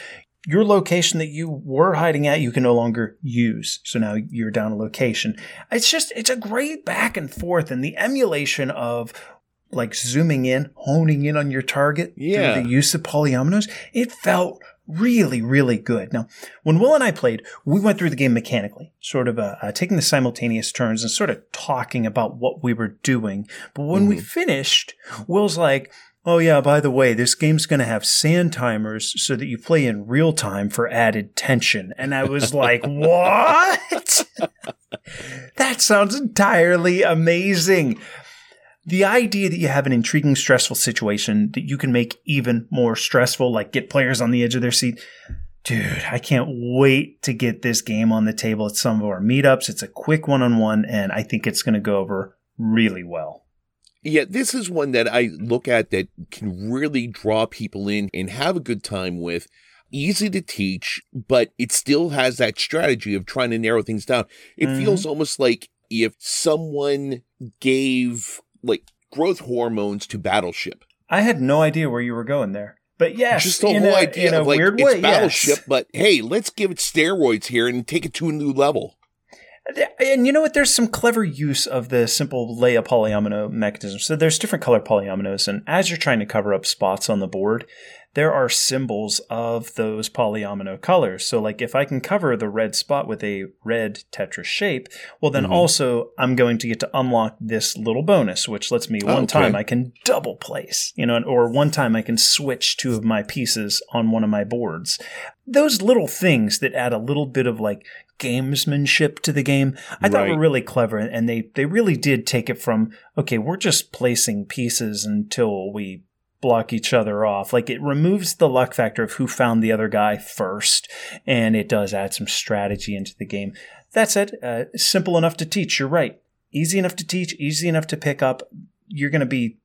your location that you were hiding at, you can no longer use. So now you're down a location. It's just, it's a great back and forth and the emulation of like zooming in, honing in on your target Yeah. through the use of polyominoes. It felt really, really good. Now, when Will and I played, we went through the game mechanically, sort of uh, uh, taking the simultaneous turns and sort of talking about what we were doing. But when we finished, Will's like, Oh yeah, by the way, this game's going to have sand timers so that you play in real time for added tension. And I was like, what? that sounds entirely amazing. The idea that you have an intriguing, stressful situation that you can make even more stressful, like get players on the edge of their seat. Dude, I can't wait to get this game on the table at some of our meetups. It's a quick one on one, and I think it's going to go over really well. Yeah, this is one that I look at that can really draw people in and have a good time with. Easy to teach, but it still has that strategy of trying to narrow things down. It Mhm. feels almost like if someone gave like growth hormones to Battleship. I had no idea where you were going there. But yes, Just the whole a, idea of like it's way, Battleship, yes. but hey, let's give it steroids here and take it to a new level. And you know what? There's some clever use of the simple Leia polyomino mechanism. So there's different color polyominoes, and as you're trying to cover up spots on the board, there are symbols of those polyomino colors. So like if I can cover the red spot with a red Tetris shape, well then Mhm. also I'm going to get to unlock this little bonus, which lets me Oh, one okay. time I can double place, you know, or one time I can switch two of my pieces on one of my boards. Those little things that add a little bit of like gamesmanship to the game, I thought were really clever, and they they really did take it from okay, we're just placing pieces until we block each other off. Like it removes the luck factor of who found the other guy first, and it does add some strategy into the game. That said, uh, simple enough to teach. You're right. Easy enough to teach. Easy enough to pick up. You're going to be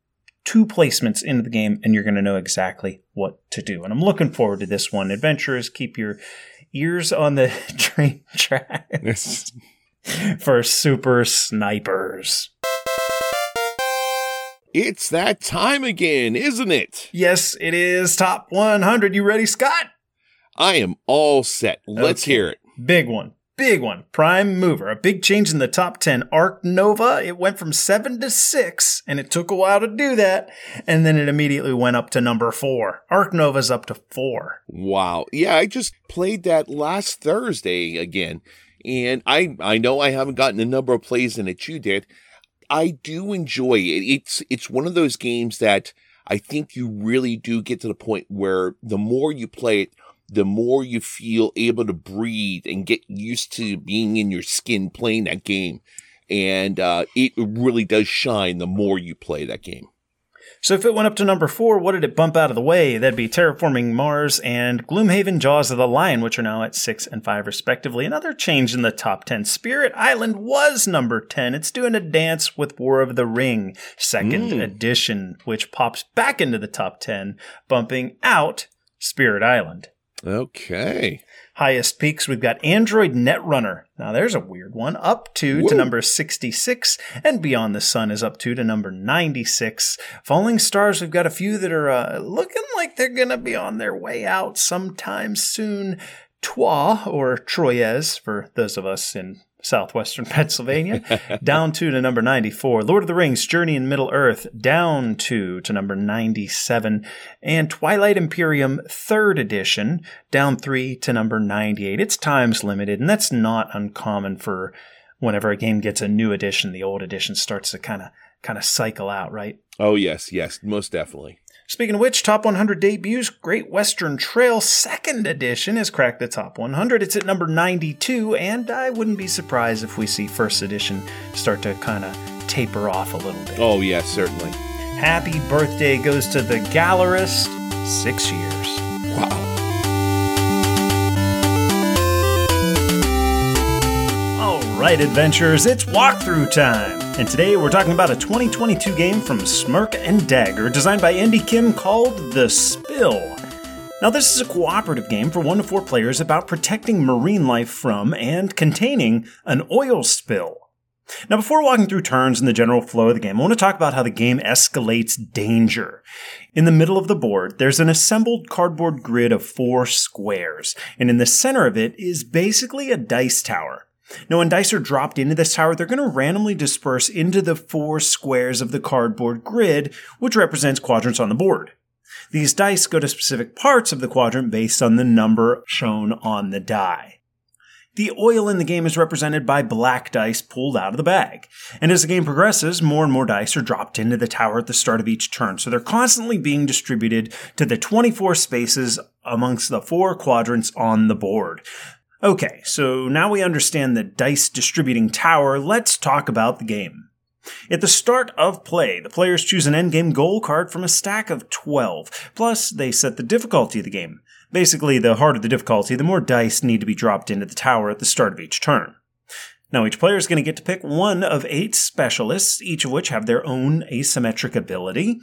two placements into the game, and you're going to know exactly what to do. And I'm looking forward to this one. Adventurers, keep your ears on the train tracks for super snipers. It's that time again, isn't it? Yes, it is top 100. You ready, Scott? I am all set. Let's Okay. hear it. Big one. Big one. Prime mover. A big change in the top 10. Ark Nova. It went from 7 to 6, and it took a while to do that. And then it immediately went up to number 4. Ark Nova's up to 4. Wow. Yeah, I just played that last Thursday again. And I I know I haven't gotten a number of plays in it you did. I do enjoy it. It's it's one of those games that I think you really do get to the point where the more you play it, the more you feel able to breathe and get used to being in your skin playing that game. And uh, it really does shine the more you play that game. So if it went up to number four, what did it bump out of the way? That'd be Terraforming Mars and Gloomhaven Jaws of the Lion, which are now at six and five respectively. Another change in the top 10. Spirit Island was number 10. It's doing a dance with War of the Ring, second Mm. edition, which pops back into the top 10, bumping out Spirit Island. Okay. Highest peaks, we've got Android Netrunner. Now there's a weird one. Up two to number 66, and Beyond the Sun is up two to number 96. Falling Stars, we've got a few that are uh, looking like they're going to be on their way out sometime soon. Trois, or Troyes, for those of us in southwestern Pennsylvania, down two to number 94. Lord of the Rings, Journey in Middle Earth, down two to number 97. And Twilight Imperium, third edition, down three to number 98. It's times limited, and that's not uncommon for whenever a game gets a new edition, the old edition starts to kind of kind of cycle out, right? Oh, yes, yes, most definitely. Speaking of which, top 100 debuts, Great Western Trail second edition has cracked the top 100. It's at number 92, and I wouldn't be surprised if we see first edition start to kind of taper off a little bit. Oh, yes, certainly. Happy birthday goes to the Gallerist, six years. Wow. All right, adventurers, it's walkthrough time. And today we're talking about a 2022 game from Smirk and Dagger designed by Andy Kim called The Spill. Now, this is a cooperative game for one to four players about protecting marine life from and containing an oil spill. Now, before walking through turns and the general flow of the game, I want to talk about how the game escalates danger. In the middle of the board, there's an assembled cardboard grid of four squares, and in the center of it is basically a dice tower. Now, when dice are dropped into this tower, they're going to randomly disperse into the four squares of the cardboard grid, which represents quadrants on the board. These dice go to specific parts of the quadrant based on the number shown on the die. The oil in the game is represented by black dice pulled out of the bag. And as the game progresses, more and more dice are dropped into the tower at the start of each turn, so they're constantly being distributed to the 24 spaces amongst the four quadrants on the board. Okay, so now we understand the dice distributing tower, let's talk about the game. At the start of play, the players choose an endgame goal card from a stack of 12, plus they set the difficulty of the game. Basically, the harder the difficulty, the more dice need to be dropped into the tower at the start of each turn. Now, each player is going to get to pick one of eight specialists, each of which have their own asymmetric ability.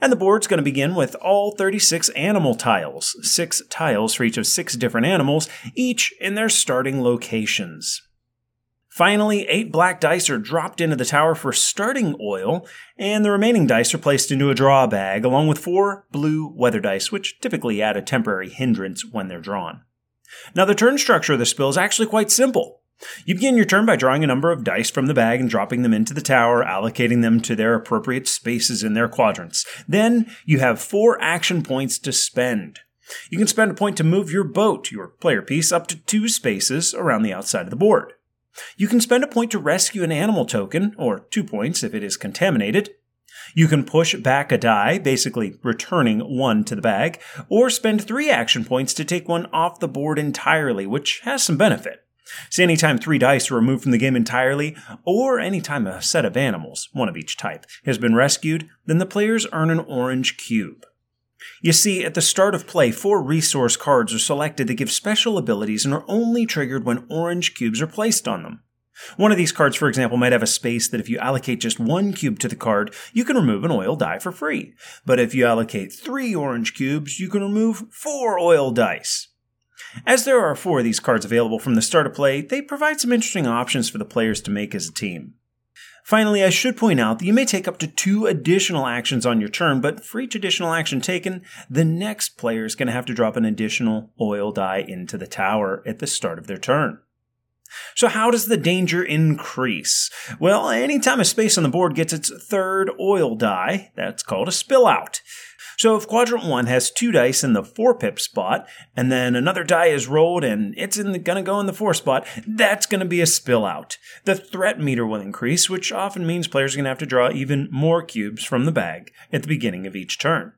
And the board's going to begin with all 36 animal tiles, six tiles for each of six different animals, each in their starting locations. Finally, eight black dice are dropped into the tower for starting oil, and the remaining dice are placed into a draw bag, along with four blue weather dice, which typically add a temporary hindrance when they're drawn. Now, the turn structure of the spill is actually quite simple. You begin your turn by drawing a number of dice from the bag and dropping them into the tower, allocating them to their appropriate spaces in their quadrants. Then you have four action points to spend. You can spend a point to move your boat, your player piece, up to two spaces around the outside of the board. You can spend a point to rescue an animal token, or two points if it is contaminated. You can push back a die, basically returning one to the bag, or spend three action points to take one off the board entirely, which has some benefit. So anytime three dice are removed from the game entirely, or anytime a set of animals, one of each type, has been rescued, then the players earn an orange cube. You see, at the start of play, four resource cards are selected that give special abilities and are only triggered when orange cubes are placed on them. One of these cards, for example, might have a space that if you allocate just one cube to the card, you can remove an oil die for free. But if you allocate three orange cubes, you can remove four oil dice. As there are four of these cards available from the start of play, they provide some interesting options for the players to make as a team. Finally, I should point out that you may take up to two additional actions on your turn, but for each additional action taken, the next player is going to have to drop an additional oil die into the tower at the start of their turn. So, how does the danger increase? Well, anytime a space on the board gets its third oil die, that's called a spill out. So if quadrant one has two dice in the four pip spot, and then another die is rolled and it's the, gonna go in the four spot, that's gonna be a spill out. The threat meter will increase, which often means players are gonna have to draw even more cubes from the bag at the beginning of each turn.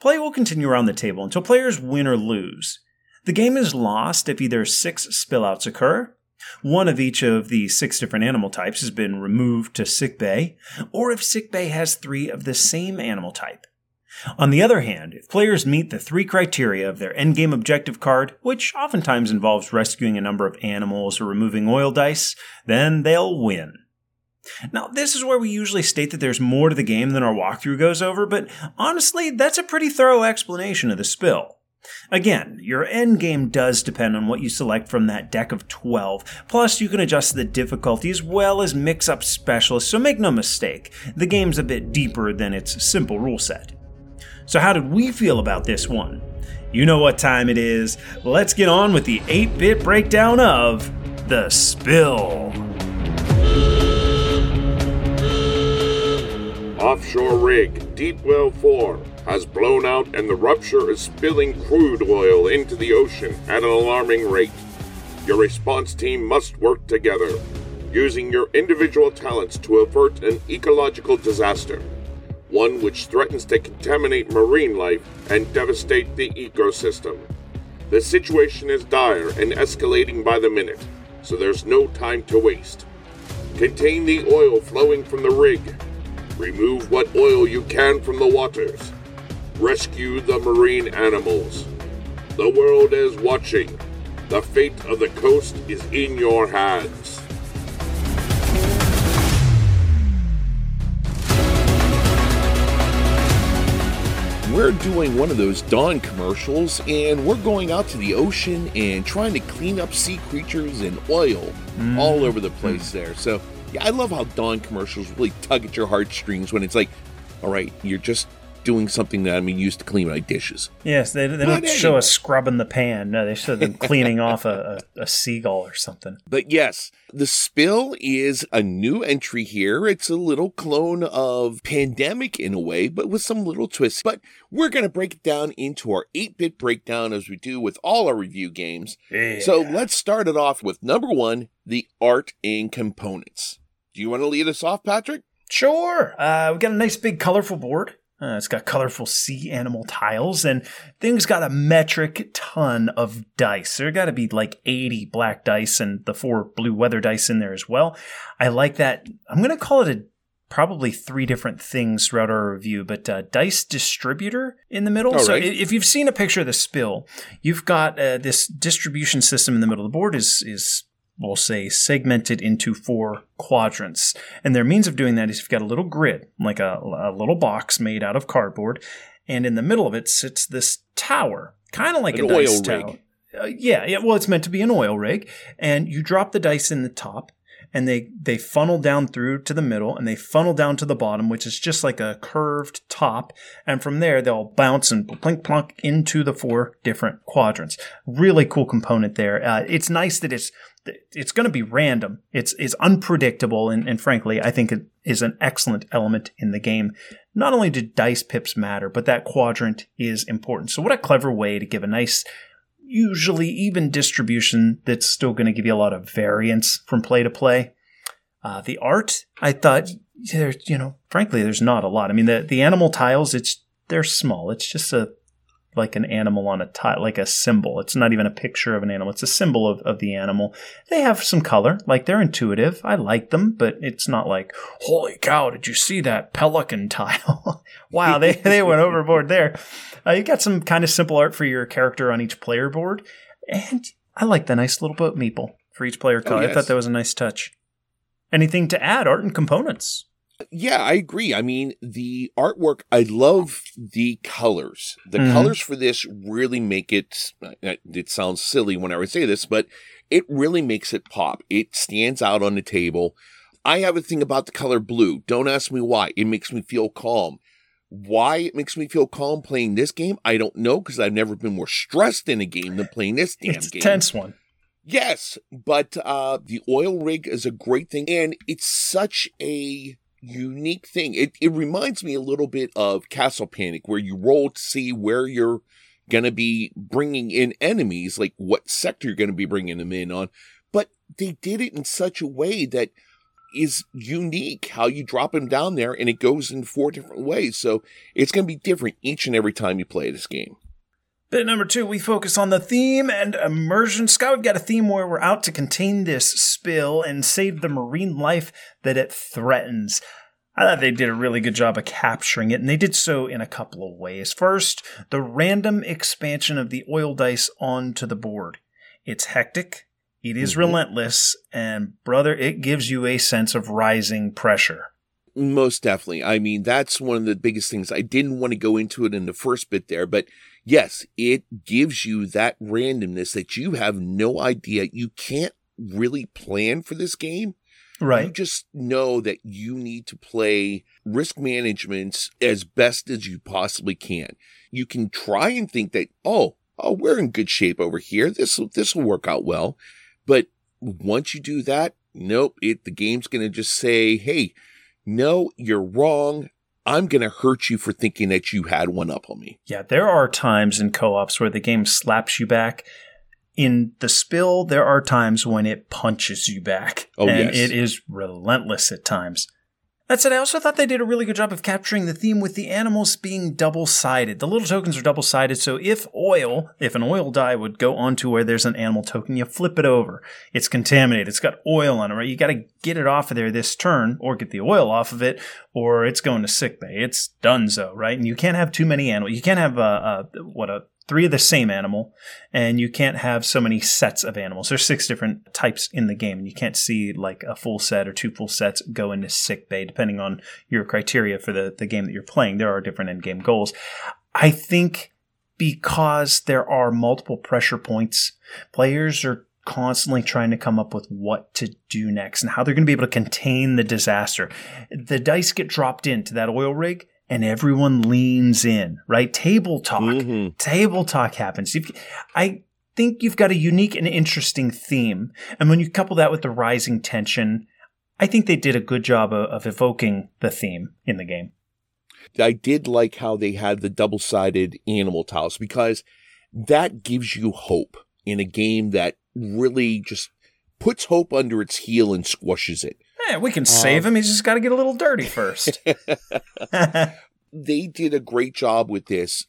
Play will continue around the table until players win or lose. The game is lost if either six spillouts occur, one of each of the six different animal types has been removed to sickbay, or if sickbay has three of the same animal type. On the other hand, if players meet the three criteria of their endgame objective card, which oftentimes involves rescuing a number of animals or removing oil dice, then they'll win. Now, this is where we usually state that there's more to the game than our walkthrough goes over, but honestly, that's a pretty thorough explanation of the spill. Again, your endgame does depend on what you select from that deck of 12. Plus, you can adjust the difficulty as well as mix up specialists, so make no mistake, the game's a bit deeper than its simple rule set. So, how did we feel about this one? You know what time it is. Let's get on with the 8 bit breakdown of The Spill. Offshore rig, Deep Well 4, has blown out and the rupture is spilling crude oil into the ocean at an alarming rate. Your response team must work together, using your individual talents to avert an ecological disaster, one which threatens to contaminate marine life and devastate the ecosystem. The situation is dire and escalating by the minute, so there's no time to waste. Contain the oil flowing from the rig. Remove what oil you can from the waters. Rescue the marine animals. The world is watching. The fate of the coast is in your hands. We're doing one of those Dawn commercials, and we're going out to the ocean and trying to clean up sea creatures and oil all over the mm-hmm. place there. So, yeah, I love how Dawn commercials really tug at your heartstrings when it's like, all right, you're just doing something that I'm used to clean my dishes. Yes, they, they don't show anyway. us scrubbing the pan. No, they show them cleaning off a, a, a seagull or something. But yes, the spill is a new entry here. It's a little clone of Pandemic in a way, but with some little twists. But we're going to break it down into our 8 bit breakdown as we do with all our review games. So let's start it off with number one the art and components. Do you want to lead us off, Patrick? Sure. Uh, we got a nice big colorful board. Uh, it's got colorful sea animal tiles, and things got a metric ton of dice. There got to be like 80 black dice and the four blue weather dice in there as well. I like that. I'm going to call it a probably three different things throughout our review, but uh, dice distributor in the middle. All so right. if you've seen a picture of the spill, you've got uh, this distribution system in the middle of the board is is we'll say segmented into four quadrants. And their means of doing that is you've got a little grid, like a, a little box made out of cardboard, and in the middle of it sits this tower, kind of like An a dice oil rig. tower. Uh, yeah, yeah. Well, it's meant to be an oil rig, and you drop the dice in the top, and they they funnel down through to the middle, and they funnel down to the bottom, which is just like a curved top, and from there they'll bounce and plink plunk into the four different quadrants. Really cool component there. Uh, it's nice that it's it's going to be random. It's it's unpredictable, and, and frankly, I think it is an excellent element in the game. Not only do dice pips matter, but that quadrant is important. So, what a clever way to give a nice, usually even distribution that's still going to give you a lot of variance from play to play. Uh, the art, I thought, there, you know, frankly, there's not a lot. I mean, the the animal tiles, it's they're small. It's just a like an animal on a tile, like a symbol. It's not even a picture of an animal. It's a symbol of, of the animal. They have some color, like they're intuitive. I like them, but it's not like, holy cow, did you see that pelican tile? wow, they, they went overboard there. Uh, you got some kind of simple art for your character on each player board. And I like the nice little boat meeple for each player card. I yes. thought that was a nice touch. Anything to add, art and components? Yeah, I agree. I mean, the artwork, I love the colors. The Mhm. colors for this really make it, uh, it sounds silly when I would say this, but it really makes it pop. It stands out on the table. I have a thing about the color blue. Don't ask me why. It makes me feel calm. Why it makes me feel calm playing this game, I don't know because I've never been more stressed in a game than playing this damn It's a game. tense one. Yes, but uh, the oil rig is a great thing, and it's such a unique thing. It, it reminds me a little bit of Castle Panic, where you roll to see where you're going to be bringing in enemies, like what sector you're going to be bringing them in on. But they did it in such a way that is unique how you drop them down there and it goes in four different ways. So it's going to be different each and every time you play this game. Bit number two, we focus on the theme and immersion. Scott, we've got a theme where we're out to contain this spill and save the marine life that it threatens. I thought they did a really good job of capturing it, and they did so in a couple of ways. First, the random expansion of the oil dice onto the board. It's hectic, it is Mhm. relentless, and brother, it gives you a sense of rising pressure. Most definitely. I mean, that's one of the biggest things. I didn't want to go into it in the first bit there, but yes, it gives you that randomness that you have no idea. You can't really plan for this game. Right. You just know that you need to play risk management as best as you possibly can. You can try and think that, oh, oh, we're in good shape over here. This this will work out well. But once you do that, nope, it the game's gonna just say, hey, no, you're wrong. I'm gonna hurt you for thinking that you had one up on me. Yeah, there are times in co ops where the game slaps you back. In the spill, there are times when it punches you back. Oh, and yes. it is relentless at times. That said, I also thought they did a really good job of capturing the theme with the animals being double sided. The little tokens are double sided, so if oil, if an oil die would go onto where there's an animal token, you flip it over. It's contaminated, it's got oil on it, right? You got to get it off of there this turn, or get the oil off of it, or it's going to sick bay. It's donezo, right? And you can't have too many animals. You can't have a, a what a three of the same animal, and you can't have so many sets of animals. There's six different types in the game, and you can't see like a full set or two full sets go into sick bay depending on your criteria for the, the game that you're playing. There are different end game goals. I think because there are multiple pressure points, players are constantly trying to come up with what to do next and how they're going to be able to contain the disaster. The dice get dropped into that oil rig and everyone leans in, right? Table talk. Mhm. Table talk happens. You've, I think you've got a unique and interesting theme. And when you couple that with the rising tension, I think they did a good job of, of evoking the theme in the game. I did like how they had the double sided animal tiles because that gives you hope in a game that really just puts hope under its heel and squashes it. Yeah, we can um, save him. He's just got to get a little dirty first. They did a great job with this.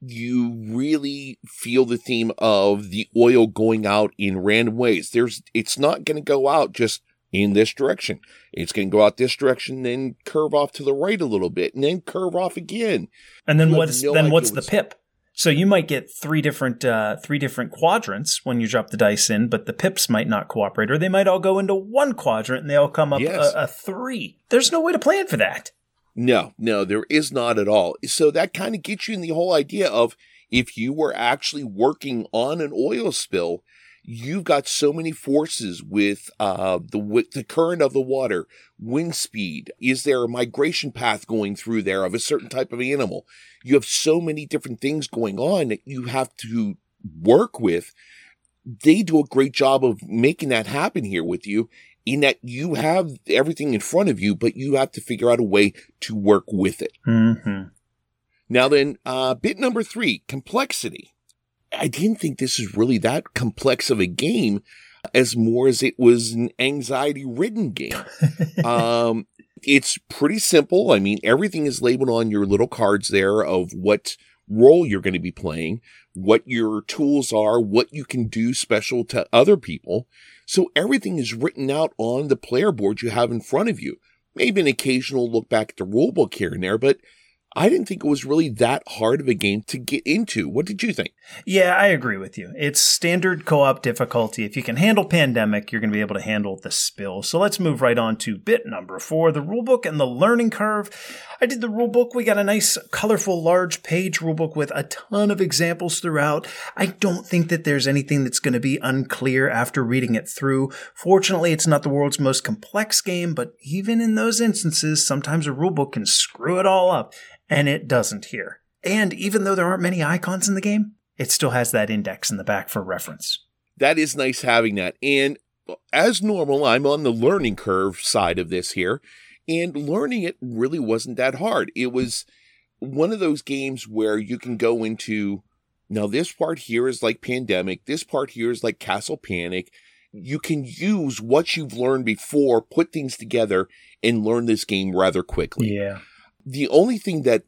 You really feel the theme of the oil going out in random ways. There's, it's not going to go out just in this direction. It's going to go out this direction, then curve off to the right a little bit, and then curve off again. and then You what's no then what's the what's- pip? So you might get three different uh, three different quadrants when you drop the dice in, but the pips might not cooperate, or they might all go into one quadrant and they all come up Yes. a, a three. There's no way to plan for that. No, no, there is not at all. So that kind of gets you in the whole idea of if you were actually working on an oil spill, you've got so many forces with uh, the with the current of the water, wind speed. Is there a migration path going through there of a certain type of animal? You have so many different things going on that you have to work with. They do a great job of making that happen here with you in that you have everything in front of you, but you have to figure out a way to work with it. Mm-hmm. Now then, uh, bit number three, complexity. I didn't think this is really that complex of a game as more as it was an anxiety ridden game. um, it's pretty simple. I mean, everything is labeled on your little cards there of what role you're going to be playing, what your tools are, what you can do special to other people. So everything is written out on the player board you have in front of you. Maybe an occasional look back at the rule book here and there, but I didn't think it was really that hard of a game to get into. What did you think? Yeah, I agree with you. It's standard co op difficulty. If you can handle pandemic, you're going to be able to handle the spill. So let's move right on to bit number four the rulebook and the learning curve. I did the rulebook. We got a nice, colorful, large page rulebook with a ton of examples throughout. I don't think that there's anything that's going to be unclear after reading it through. Fortunately, it's not the world's most complex game, but even in those instances, sometimes a rulebook can screw it all up, and it doesn't here. And even though there aren't many icons in the game, it still has that index in the back for reference. That is nice having that. And uh, as normal, I'm on the learning curve side of this here. And learning it really wasn't that hard. It was one of those games where you can go into now this part here is like pandemic, this part here is like castle panic. You can use what you've learned before, put things together, and learn this game rather quickly. Yeah. The only thing that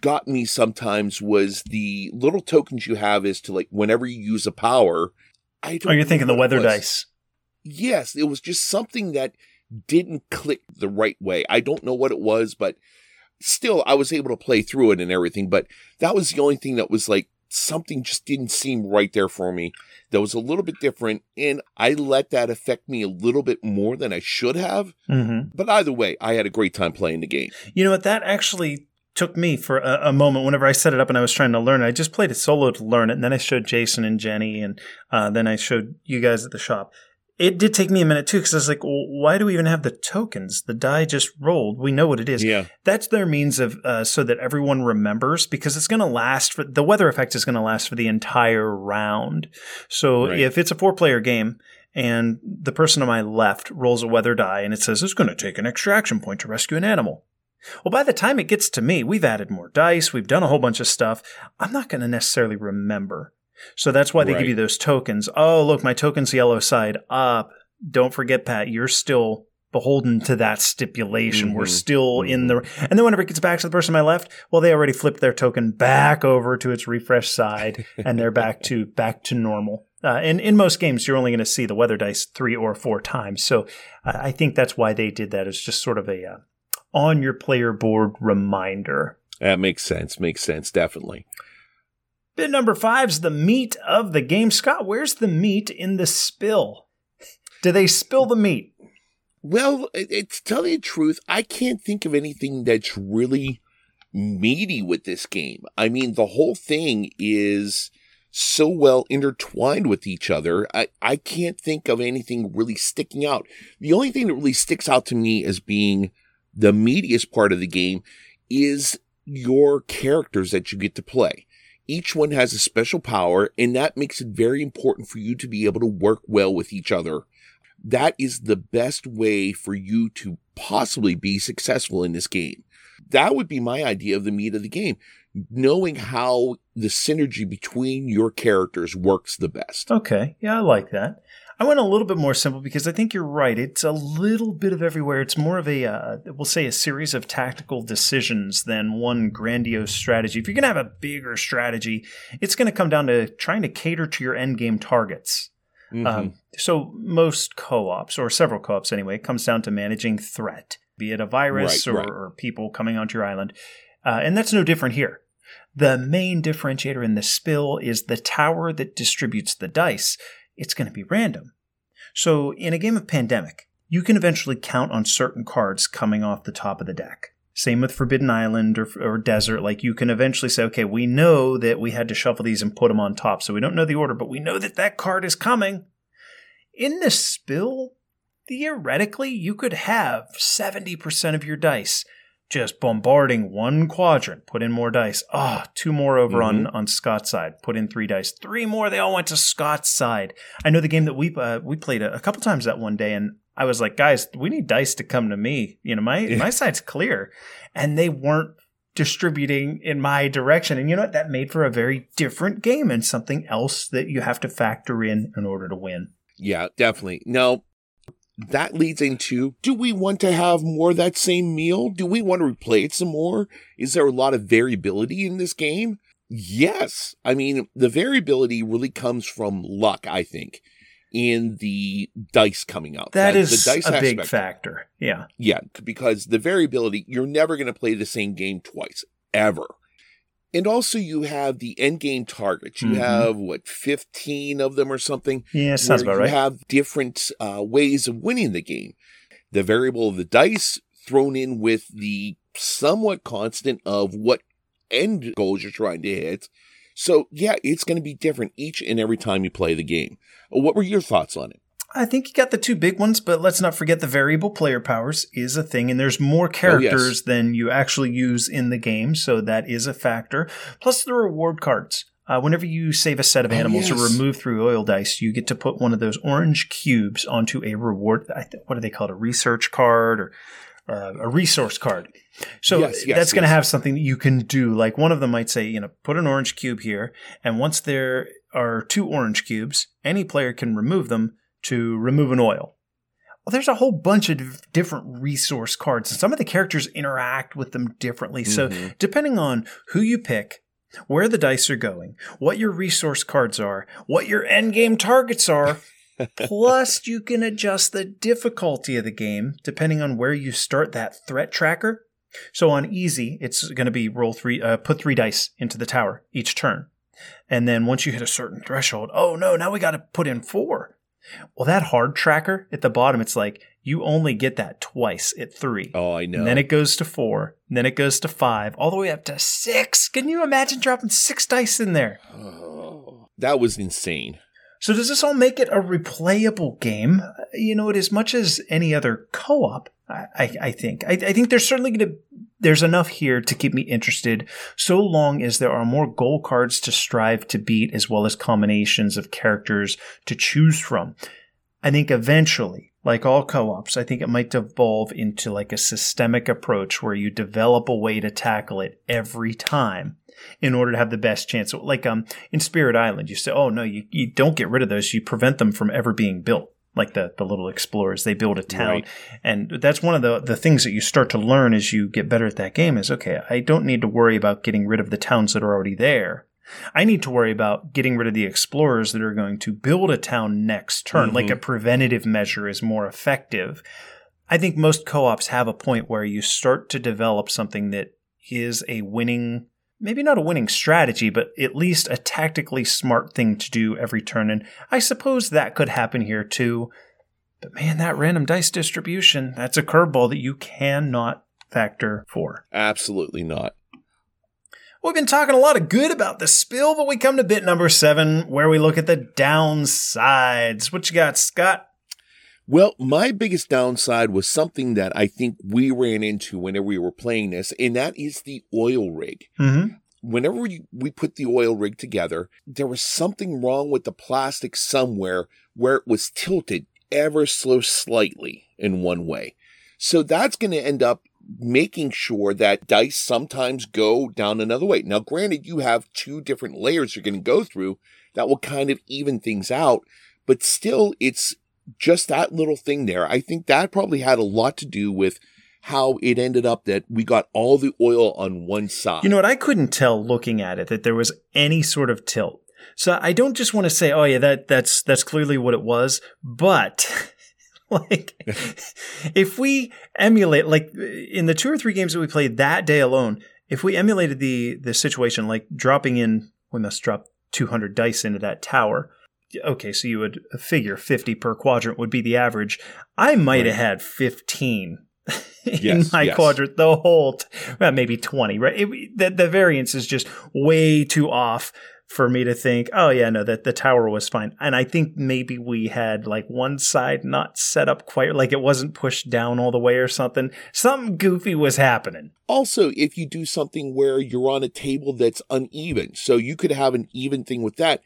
got me sometimes was the little tokens you have is to like whenever you use a power. I don't Oh, you're thinking the know what it weather dice. Yes, it was just something that didn't click the right way. I don't know what it was, but still, I was able to play through it and everything. But that was the only thing that was like something just didn't seem right there for me. That was a little bit different, and I let that affect me a little bit more than I should have. Mm-hmm. But either way, I had a great time playing the game. You know what? That actually took me for a, a moment whenever I set it up and I was trying to learn it. I just played it solo to learn it, and then I showed Jason and Jenny, and uh, then I showed you guys at the shop. It did take me a minute too because I was like, well, why do we even have the tokens? The die just rolled. We know what it is. Yeah. That's their means of uh, so that everyone remembers because it's going to last for the weather effect is going to last for the entire round. So Right. if it's a four player game and the person on my left rolls a weather die and it says it's going to take an extra action point to rescue an animal. Well, by the time it gets to me, we've added more dice, we've done a whole bunch of stuff. I'm not going to necessarily remember. So that's why they Right. give you those tokens. Oh, look, my token's yellow side up. Don't forget, Pat, you're still beholden to that stipulation. We're Mhm. still in the. And then whenever it gets back to the person on my left, well, they already flipped their token back over to its refresh side, and they're back to back to normal. Uh, and in most games, you're only going to see the weather dice three or four times. So I think that's why they did that. It's just sort of a uh, on your player board reminder. That makes sense. Makes sense. Definitely. Bit number five is the meat of the game. Scott, where's the meat in the spill? Do they spill the meat? Well, to tell you the truth, I can't think of anything that's really meaty with this game. I mean, the whole thing is so well intertwined with each other. I, I can't think of anything really sticking out. The only thing that really sticks out to me as being the meatiest part of the game is your characters that you get to play. Each one has a special power, and that makes it very important for you to be able to work well with each other that is the best way for you to possibly be successful in this game. That would be my idea of the meat of the game. Knowing how the synergy between your characters works the best. Okay, yeah, I like that. I went a little bit more simple because I think you're right. It's a little bit of everywhere. It's more of a, uh, we'll say, a series of tactical decisions than one grandiose strategy. If you're going to have a bigger strategy, it's going to come down to trying to cater to your end game targets. Mhm. Um, so most co-ops, or several co-ops anyway, it comes down to managing threat, be it a virus Right, or, right. or people coming onto your island, uh, and that's no different here. The main differentiator in the spill is the tower that distributes the dice. It's going to be random. So in a game of Pandemic, you can eventually count on certain cards coming off the top of the deck. Same with Forbidden Island or, or Desert. Like you can eventually say, okay, we know that we had to shuffle these and put them on top. So we don't know the order, but we know that that card is coming. In this spill, theoretically, you could have 70% of your dice just bombarding one quadrant. Put in more dice. Ah, two more over on, on Scott's side. Put in three dice. Three more. They all went to Scott's side. I know the game that we uh, we played a, a couple times that one day, and I was like, guys, we need dice to come to me. You know, my my side's clear, and they weren't distributing in my direction. And you know what? That made for a very different game and something else that you have to factor in in order to win. Yeah, definitely. Now, that leads into do we want to have more of that same meal? Do we want to replay it some more? Is there a lot of variability in this game? Yes. I mean, the variability really comes from luck, I think, in the dice coming out. that is the dice a big factor. Yeah. Yeah, because the variability, you're never going to play the same game twice, ever. And also, you have the end game targets. You Mhm. have, what, 15 of them or something? Yeah, sounds about you right. have different uh, ways of winning the game. The variable of the dice thrown in with the somewhat constant of what end goals you're trying to hit. So, yeah, it's going to be different each and every time you play the game. What were your thoughts on it? I think you got the two big ones, but let's not forget the variable player powers is a thing, and there's more characters than you actually use in the game, so that is a factor. Plus the reward cards. Uh, whenever you save a set of Oh, animals or remove through oil dice, you get to put one of those orange cubes onto a reward. What do they call it? A research card or uh, a resource card. So Yes, yes, that's going to have something that you can do. Like one of them might say, you know, put an orange cube here, and once there are two orange cubes, any player can remove them to remove an oil. Well, there's a whole bunch of different resource cards, and some of the characters interact with them differently. So, Mhm. depending on who you pick, where the dice are going, what your resource cards are, what your end game targets are, plus you can adjust the difficulty of the game depending on where you start that threat tracker. So on easy, it's going to be roll three, uh, put three dice into the tower each turn. And then once you hit a certain threshold, oh no, now we got to put in four. Well, that hard tracker at the bottom, it's like you only get that twice at three. Oh, I know. And then it goes to four, then it goes to five, all the way up to six. Can you imagine dropping six dice in there? Oh, that was insane. So does this all make it a replayable game? You know, it as much as any other co-op. I, I, I think. I, I think there's certainly going to there's enough here to keep me interested, so long as there are more goal cards to strive to beat, as well as combinations of characters to choose from. I think eventually, like all co-ops, I think it might devolve into like a systemic approach where you develop a way to tackle it every time in order to have the best chance. Like um in Spirit Island, you say, oh no, you, you don't get rid of those. You prevent them from ever being built. Like the, the little explorers, they build a town. Right. And that's one of the, the things that you start to learn as you get better at that game is, okay, I don't need to worry about getting rid of the towns that are already there. I need to worry about getting rid of the explorers that are going to build a town next turn. Like mm-hmm. a preventative measure is more effective. I think most co-ops have a point where you start to develop something that is a winning, maybe not a winning strategy, but at least a tactically smart thing to do every turn. And I suppose that could happen here too. But man, that random dice distribution, that's a curveball that you cannot factor for. Absolutely not. We've been talking a lot of good about the spill, but we come to bit number seven, where we look at the downsides. What you got, Scott? Well, my biggest downside was something that I think we ran into whenever we were playing this, and that is the oil rig. Mm-hmm. Whenever we, we put the oil rig together, there was something wrong with the plastic somewhere where it was tilted ever so slightly in one way. So that's going to end up making sure that dice sometimes go down another way. Now, granted, you have two different layers you're going to go through that will kind of even things out, but still, it's just that little thing there. I think that probably had a lot to do with how it ended up that we got all the oil on one side. You know what? I couldn't tell looking at it that there was any sort of tilt. So I don't just want to say, oh yeah, that that's that's clearly what it was, but like if we emulate like in the two or three games that we played that day alone, if we emulated the the situation like dropping in we must drop 200 dice into that tower. Okay, so you would figure 50 per quadrant would be the average. I might have had 15 in Yes, my yes. quadrant the whole t- well maybe 20 right? It, the, the variance is just way too off for me to think oh yeah no that the tower was fine. And i think maybe we had like one side not set up quite like it wasn't pushed down all the way or something. Something goofy was happening. Also, if you do something where you're on a table that's uneven, so you could have an even thing with that,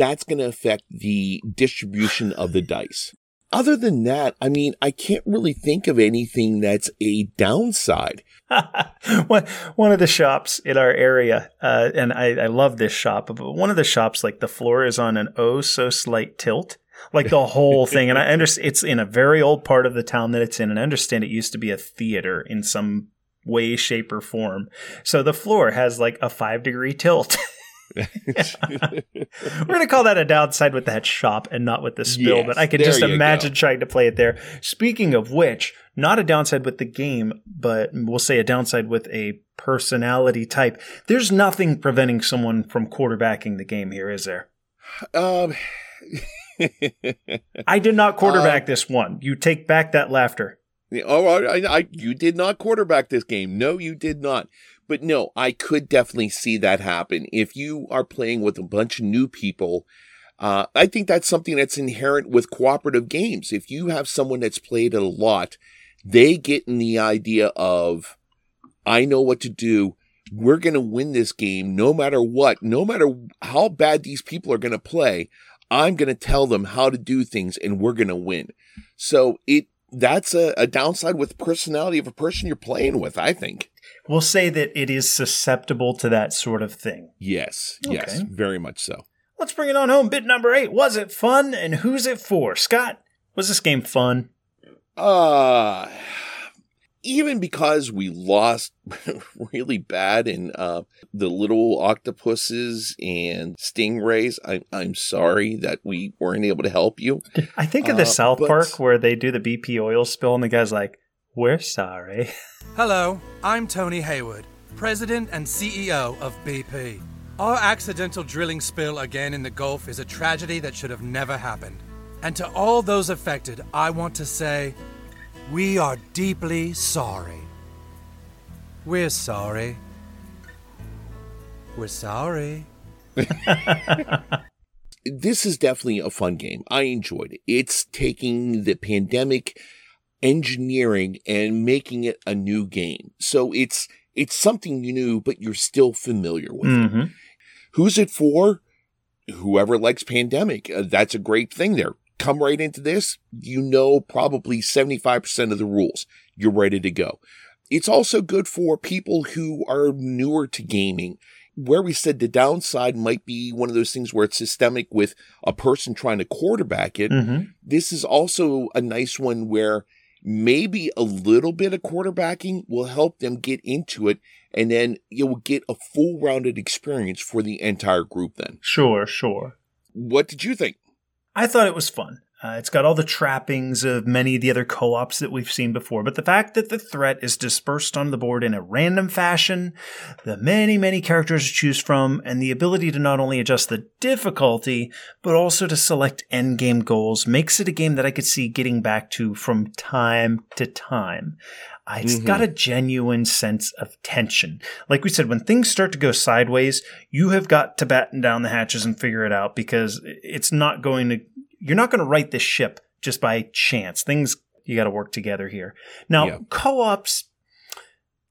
that's going to affect the distribution of the dice. Other than that, I mean, I can't really think of anything that's a downside. one, one of the shops in our area, uh, and I, I love this shop, but one of the shops, like the floor is on an oh so slight tilt, like the whole thing. And I understand it's in a very old part of the town that it's in, and I understand it used to be a theater in some way, shape, or form. So the floor has like a five degree tilt. We're going to call that a downside with that shop and not with the spill, Yes, but I there just imagine go. trying to play it there. Speaking of which, not a downside with the game, but we'll say a downside with a personality type. There's nothing preventing someone from quarterbacking the game here, is there? um, I did not quarterback Uh, this one. You take back that laughter. Oh, I, I, you did not quarterback this game. No, you did not. But no, I could definitely see that happen. If you are playing with a bunch of new people, uh, I think that's something that's inherent with cooperative games. If you have someone that's played it a lot, they get in the idea of, I know what to do. We're going to win this game no matter what, no matter how bad these people are going to play. I'm going to tell them how to do things and we're going to win. So it that's a, a downside with personality of a person you're playing with, I think. We'll say that it is susceptible to that sort of thing. Yes, yes, very much so. Let's bring it on home. Bit number eight. Was it fun? And who's it for? Scott, was this game fun? Uh even because we lost really bad in uh, the little octopuses and stingrays, I, I'm sorry that we weren't able to help you. I think of the Uh, South but- Park where they do the BP oil spill and the guy's like, we're sorry. Hello, I'm Tony Hayward, President and CEO of BP. Our accidental drilling spill again in the Gulf is a tragedy that should have never happened. And to all those affected, I want to say, we are deeply sorry. We're sorry. We're sorry. this is definitely a fun game. I enjoyed it. It's taking the pandemic engineering and making it a new game. So it's it's something new, but you're still familiar with it. hmm Who's it for? Whoever likes pandemic. Uh, that's a great thing there. Come right into this. You know probably 75% of the rules. You're ready to go. It's also good for people who are newer to gaming. Where we said the downside might be one of those things where it's systemic with a person trying to quarterback it. hmm This is also a nice one where maybe a little bit of quarterbacking will help them get into it and then you will get a full rounded experience for the entire group then. Sure, sure. What did you think? I thought it was fun. Uh, it's got all the trappings of many of the other co ops that we've seen before, but the fact that the threat is dispersed on the board in a random fashion, the many, many characters to choose from, and the ability to not only adjust the difficulty, but also to select endgame goals makes it a game that I could see getting back to from time to time. It's Mhm. got a genuine sense of tension. Like we said, when things start to go sideways, you have got to batten down the hatches and figure it out because it's not going to, you're not going to write this ship just by chance. Things, you got to work together here. Now, Yeah. co ops,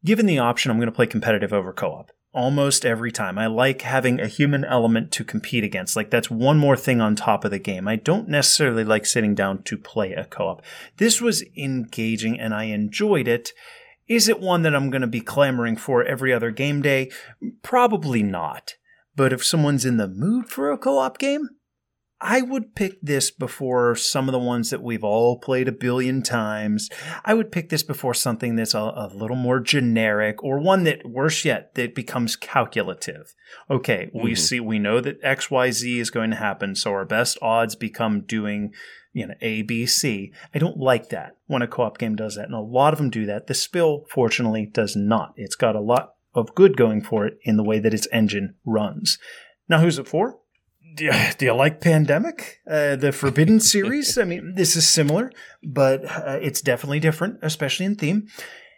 given the option, I'm going to play competitive over co op almost every time. I like having a human element to compete against. Like that's one more thing on top of the game. I don't necessarily like sitting down to play a co-op. This was engaging and I enjoyed it. Is it one that I'm going to be clamoring for every other game day? Probably not. But if someone's in the mood for a co-op game, I would pick this before some of the ones that we've all played a billion times. I would pick this before something that's a, a little more generic or one that, worse yet, that becomes calculative. Okay, we Mhm. see, we know that XYZ is going to happen, so our best odds become doing, you know, A, B, C. I don't like that when a co op game does that, and a lot of them do that. The Spill, fortunately, does not. It's got a lot of good going for it in the way that its engine runs. Now, who's it for? Do you, do you like Pandemic, uh, the Forbidden series? I mean, this is similar, but uh, it's definitely different, especially in theme.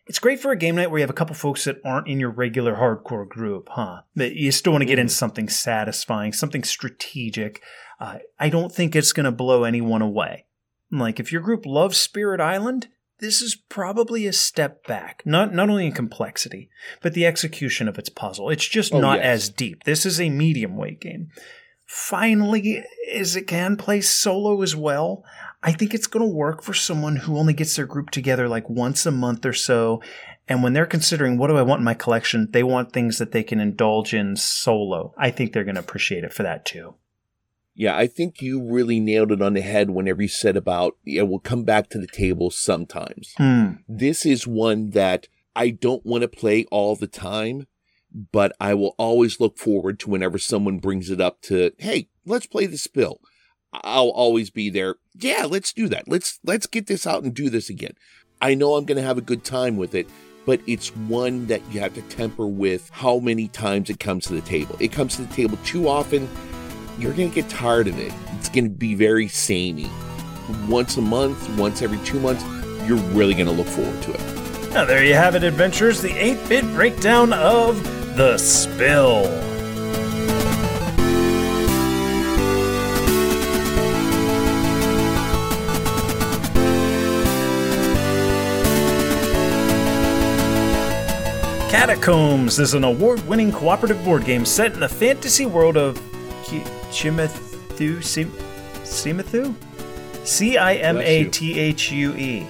It's great for a game night where you have a couple folks that aren't in your regular hardcore group, huh? That you still want to get into something satisfying, something strategic. Uh, I don't think it's going to blow anyone away. Like, if your group loves Spirit Island, this is probably a step back. Not not only in complexity, but the execution of its puzzle. It's just Oh, not yes. as deep. This is a medium weight game finally, as it can play solo as well, I think it's going to work for someone who only gets their group together like once a month or so. And when they're considering what do I want in my collection, they want things that they can indulge in solo. I think they're going to appreciate it for that too. Yeah, I think you really nailed it on the head whenever you said about, yeah, we'll come back to the table sometimes. Hmm. This is one that I don't want to play all the time, but I will always look forward to whenever someone brings it up to, hey, let's play the spill. I'll always be there. Yeah, let's do that. Let's let's get this out and do this again. I know I'm going to have a good time with it, but it's one that you have to temper with how many times it comes to the table. It comes to the table too often, you're going to get tired of it. It's going to be very samey. Once a month, once every 2 months, you're really going to look forward to it. Now, there you have it, adventures, the 8 bit breakdown of The Spill. Catacombs is an award winning cooperative board game set in the fantasy world of Cimathue. Sim- C I M A T H U E.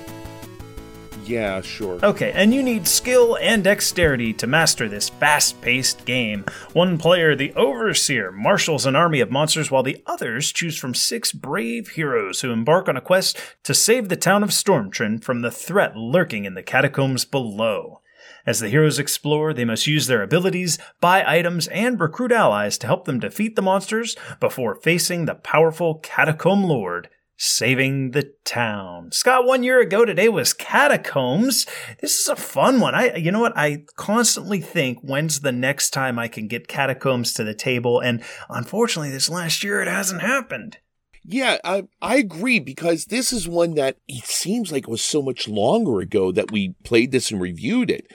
Yeah, sure. Okay, and you need skill and dexterity to master this fast paced game. One player, the Overseer, marshals an army of monsters, while the others choose from six brave heroes who embark on a quest to save the town of Stormtrend from the threat lurking in the catacombs below. As the heroes explore, they must use their abilities, buy items, and recruit allies to help them defeat the monsters before facing the powerful Catacomb Lord saving the town. Scott, one year ago today was Catacombs. This is a fun one. I, you know what? I constantly think when's the next time I can get Catacombs to the table, and unfortunately, this last year it hasn't happened. Yeah, I, I agree because this is one that it seems like it was so much longer ago that we played this and reviewed it.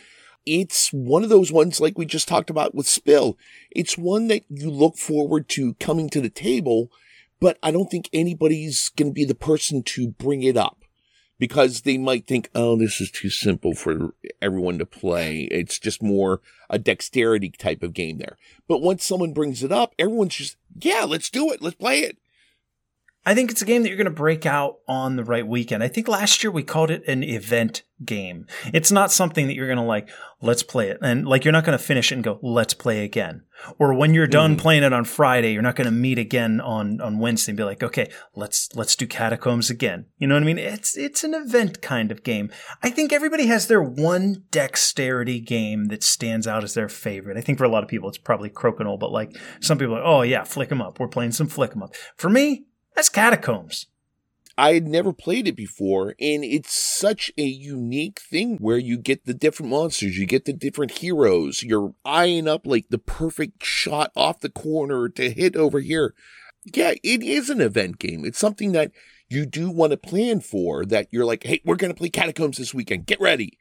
It's one of those ones like we just talked about with Spill. It's one that you look forward to coming to the table but I don't think anybody's going to be the person to bring it up because they might think, oh, this is too simple for everyone to play. It's just more a dexterity type of game there. But once someone brings it up, everyone's just, yeah, let's do it. Let's play it. I think it's a game that you're going to break out on the right weekend. I think last year we called it an event game. It's not something that you're going to like, let's play it. And like, you're not going to finish it and go, let's play again. Or when you're done mm. playing it on Friday, you're not going to meet again on, on Wednesday and be like, okay, let's, let's do catacombs again. You know what I mean? It's, it's an event kind of game. I think everybody has their one dexterity game that stands out as their favorite. I think for a lot of people, it's probably Crokinole, but like some people are, oh yeah, flick 'em up. We're playing some flick 'em up. For me, that's Catacombs. I had never played it before, and it's such a unique thing where you get the different monsters, you get the different heroes, you're eyeing up like the perfect shot off the corner to hit over here. Yeah, it is an event game. It's something that you do want to plan for, that you're like, hey, we're going to play Catacombs this weekend. Get ready.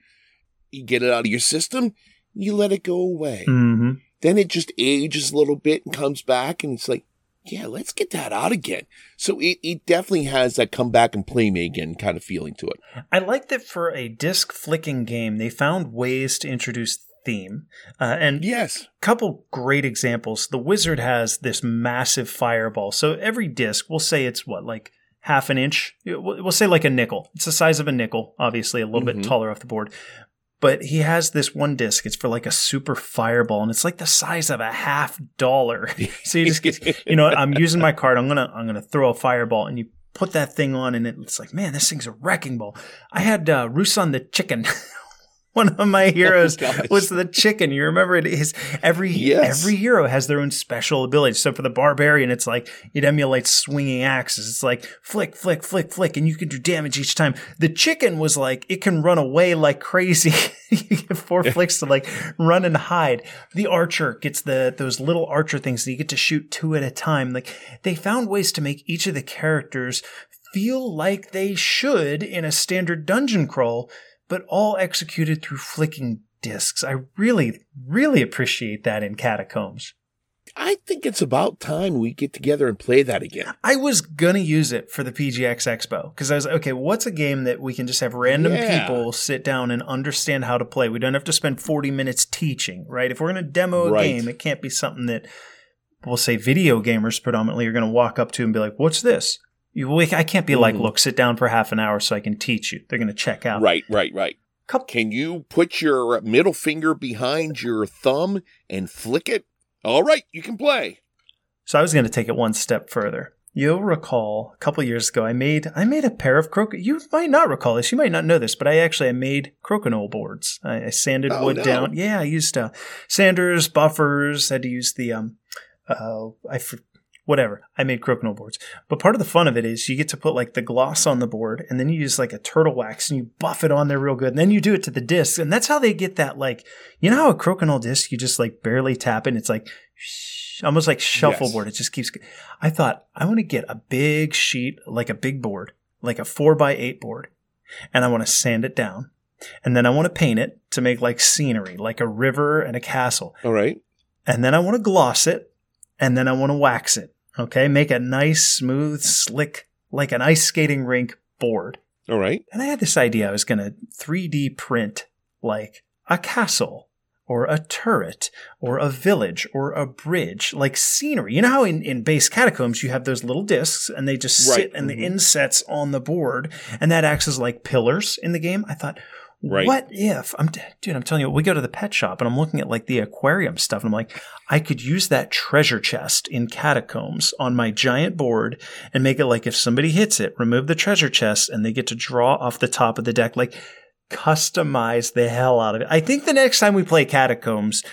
You get it out of your system, you let it go away. Mm-hmm. Then it just ages a little bit and comes back, and it's like, yeah, let's get that out again. So it, it definitely has that come back and play me again kind of feeling to it. I like that for a disc flicking game, they found ways to introduce theme. Uh, and yes, couple great examples. The wizard has this massive fireball. So every disc, we'll say it's what like half an inch. We'll say like a nickel. It's the size of a nickel, obviously a little mm-hmm. bit taller off the board but he has this one disc. It's for like a super fireball, and it's like the size of a half dollar. so you just get, you know, I'm using my card. I'm gonna, I'm gonna throw a fireball, and you put that thing on, and it's like, man, this thing's a wrecking ball. I had uh, Rusan the chicken one of my heroes oh, was the chicken. You remember it is every yes. every hero has their own special ability. So for the barbarian, it's like it emulates swinging axes. It's like flick, flick, flick, flick, and you can do damage each time. The chicken was like it can run away like crazy. you get four flicks to like run and hide. The archer gets the those little archer things that you get to shoot two at a time. Like they found ways to make each of the characters feel like they should in a standard dungeon crawl but all executed through flicking discs. I really, really appreciate that in Catacombs. I think it's about time we get together and play that again. I was gonna use it for the PGX Expo because I was like, okay. What's a game that we can just have random yeah. people sit down and understand how to play? We don't have to spend forty minutes teaching, right? If we're gonna demo a right. game, it can't be something that we'll say video gamers predominantly are gonna walk up to and be like, "What's this?" You, I can't be mm-hmm. like, look, sit down for half an hour so I can teach you. They're going to check out. Right, right, right. Couple- can you put your middle finger behind your thumb and flick it? All right, you can play. So I was going to take it one step further. You'll recall a couple years ago, I made I made a pair of croc. You might not recall this. You might not know this, but I actually I made crokinole boards. I, I sanded oh, wood no. down. Yeah, I used uh, sanders, buffers. Had to use the um, uh, I whatever. I made crokinole boards. But part of the fun of it is you get to put like the gloss on the board and then you use like a turtle wax and you buff it on there real good. And then you do it to the disc. And that's how they get that like, you know how a crokinole disc, you just like barely tap it. it's like almost like shuffleboard. Yes. It just keeps. I thought I want to get a big sheet, like a big board, like a four by eight board. And I want to sand it down. And then I want to paint it to make like scenery, like a river and a castle. All right. And then I want to gloss it and then I want to wax it. Okay. Make a nice, smooth, slick, like an ice skating rink board. All right. And I had this idea I was going to 3D print like a castle or a turret or a village or a bridge, like scenery. You know how in, in base catacombs you have those little discs and they just sit right. and mm-hmm. the insets on the board and that acts as like pillars in the game? I thought, Right. What if I'm dude? I'm telling you, we go to the pet shop and I'm looking at like the aquarium stuff, and I'm like, I could use that treasure chest in catacombs on my giant board and make it like if somebody hits it, remove the treasure chest, and they get to draw off the top of the deck, like customize the hell out of it. I think the next time we play catacombs,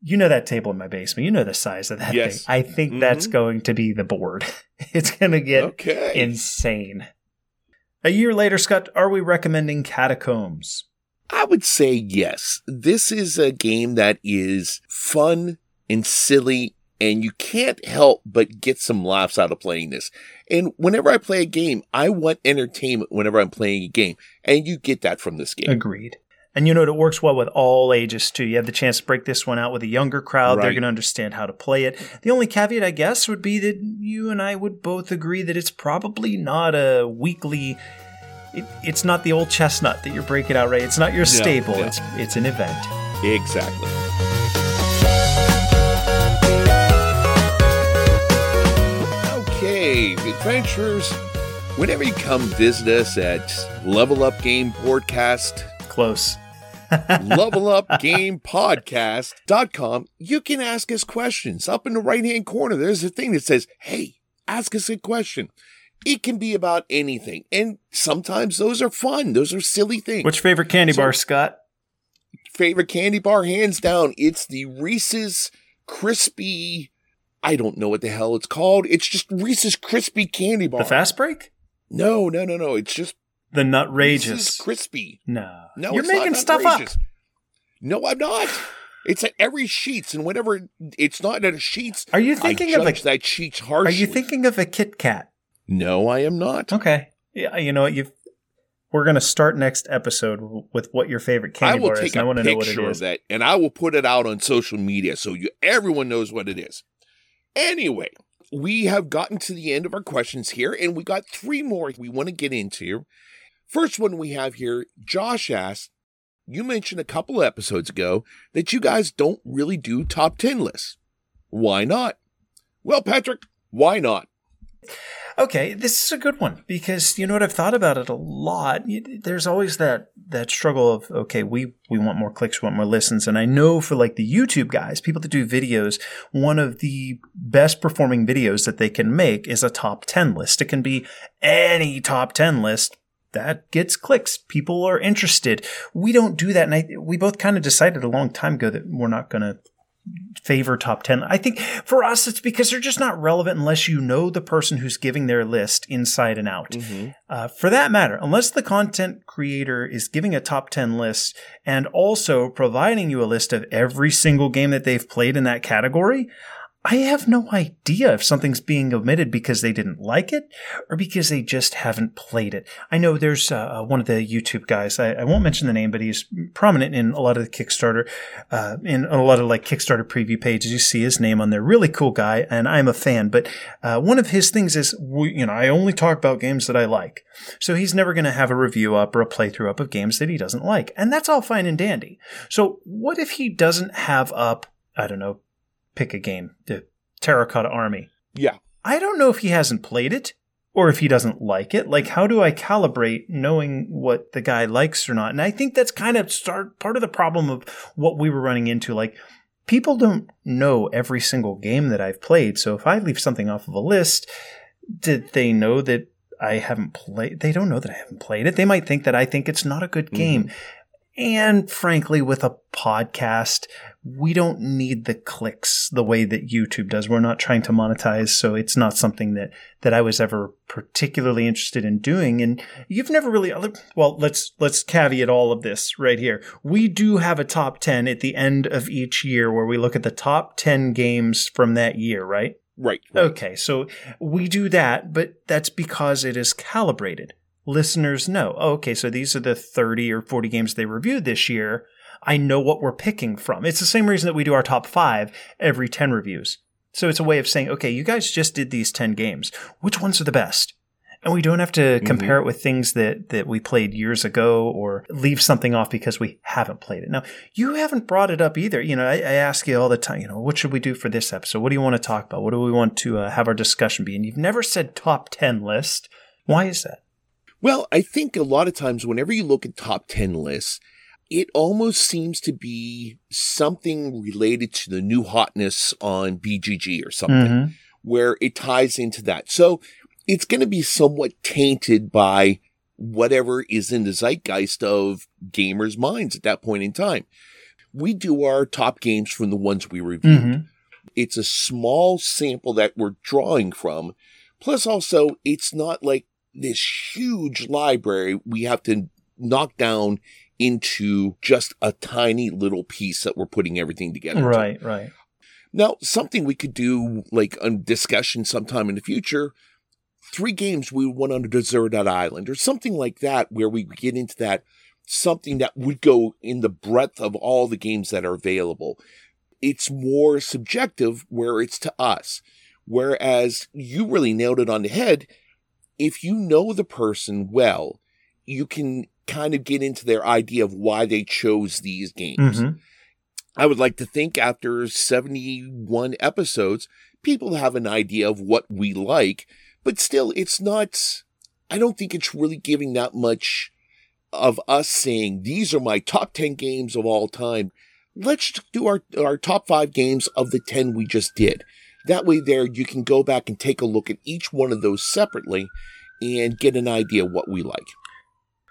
you know that table in my basement, you know the size of that Yes. thing. I think that's Mhm. going to be the board. it's going to get Okay. insane. A year later, Scott, are we recommending Catacombs? I would say yes. This is a game that is fun and silly, and you can't help but get some laughs out of playing this. And whenever I play a game, I want entertainment whenever I'm playing a game, and you get that from this game. Agreed. And you know what? It works well with all ages too. You have the chance to break this one out with a younger crowd. They're going to understand how to play it. The only caveat, I guess, would be that you and I would both agree that it's probably not a weekly. It, it's not the old chestnut that you're breaking out, right? It's not your staple. no. It's it's an event. Exactly. Okay, adventurers. Whenever you come visit us at Level Up Game Podcast, Close. levelupgamepodcast.com, you can ask us questions. Up in the right hand corner, there's a thing that says, Hey, ask us a question. It can be about anything. And sometimes those are fun. Those are silly things. Which favorite candy So- bar, Scott? favorite candy bar, hands down, it's the Reese's Crispy. I don't know what the hell it's called. It's just Reese's Crispy candy bar. The fast break? No, no, no, no. It's just The Reese's Nutrageous. Crispy. No. No, You're making stuff outrageous. up. No, I'm not. It's at every Sheetz, and whenever it's not at a Sheetz, Are you thinking of a that Sheetz Are you thinking of a Kit Kat? No, I am not. Okay. Yeah, you know what? You we're going to start next episode with what your favorite candy bar is. I a want to know what it picture of that, and I will put it out on social media so you everyone knows what it is. Anyway, we have gotten to the end of our questions here, and we got three more we want to get into. First one we have here, Josh asks, you mentioned a couple episodes ago that you guys don't really do top 10 lists. Why not? Well, Patrick, why not? Okay, this is a good one because you know what I've thought about it a lot. There's always that that struggle of okay, we we want more clicks, we want more listens, and I know for like the YouTube guys, people that do videos, one of the best performing videos that they can make is a top 10 list. It can be any top 10 list that gets clicks. People are interested. We don't do that, and I, we both kind of decided a long time ago that we're not going to favor top 10. I think for us, it's because they're just not relevant unless you know the person who's giving their list inside and out. Uh, for that matter, unless the content creator is giving a top 10 list and also providing you a list of every single game that they've played in that category, I have no idea if something's being omitted because they didn't like it or because they just haven't played it. I know there's uh, one of the YouTube guys, I, I won't mention the name, but he's prominent in a lot of the Kickstarter, uh, in a lot of like Kickstarter preview pages. You see his name on there. Really cool guy, and I'm a fan. But uh, one of his things is, you know, I only talk about games that I like. So he's never going to have a review up or a playthrough up of games that he doesn't like. And that's all fine and dandy. So what if he doesn't have up, I don't know, pick a game, the Terracotta Army? Yeah. I don't know if he hasn't played it or if he doesn't like it. Like, how do I calibrate knowing what the guy likes or not? And I think that's kind of start part of the problem of what we were running into. Like, people don't know every single game that I've played. So if I leave something off of a list, did they know that I haven't played? They don't know that I haven't played it. They might think that I think it's not a good mm-hmm. game. And frankly, with a podcast, we don't need the clicks the way that YouTube does. We're not trying to monetize, so it's not something that that I was ever particularly interested in doing. And you've never really well, let's let's caveat all of this right here. We do have a top 10 at the end of each year where we look at the top 10 games from that year, right? Right. right. Okay, so we do that, but that's because it is calibrated. Listeners know, oh, okay, so these are the 30 or 40 games they reviewed this year. I know what we're picking from. It's the same reason that we do our top five every 10 reviews. So it's a way of saying, okay, you guys just did these 10 games. Which ones are the best? And we don't have to compare it with things that, that we played years ago or leave something off because we haven't played it. Now, you haven't brought it up either. You know, I, I ask you all the time, you know, what should we do for this episode? What do you want to talk about? What do we want to uh, have our discussion be? And you've never said top 10 list. Why is that? Well, I think a lot of times whenever you look at top 10 lists, it almost seems to be something related to the new hotness on BGG or something, Mhm. where it ties into that. So it's going to be somewhat tainted by whatever is in the zeitgeist of gamers' minds at that point in time. We do our top games from the ones we reviewed. Mhm. It's a small sample that we're drawing from. Plus, also, it's not like this huge library we have to knock down into just a tiny little piece that we're putting everything together. to. Right, right. Now, something we could do, like a discussion sometime in the future, three games we won on a deserted island or something like that, where we get into that, something that would go in the breadth of all the games that are available. It's more subjective where it's to us. Whereas you really nailed it on the head. If you know the person well, you can kind of get into their idea of why they chose these games. Mhm. I would like to think after 71 episodes, people have an idea of what we like, but still, it's not, I don't think it's really giving that much of us saying, these are my top 10 games of all time. Let's do our, our top five games of the 10 we just did. That way, there, you can go back and take a look at each one of those separately and get an idea what we like.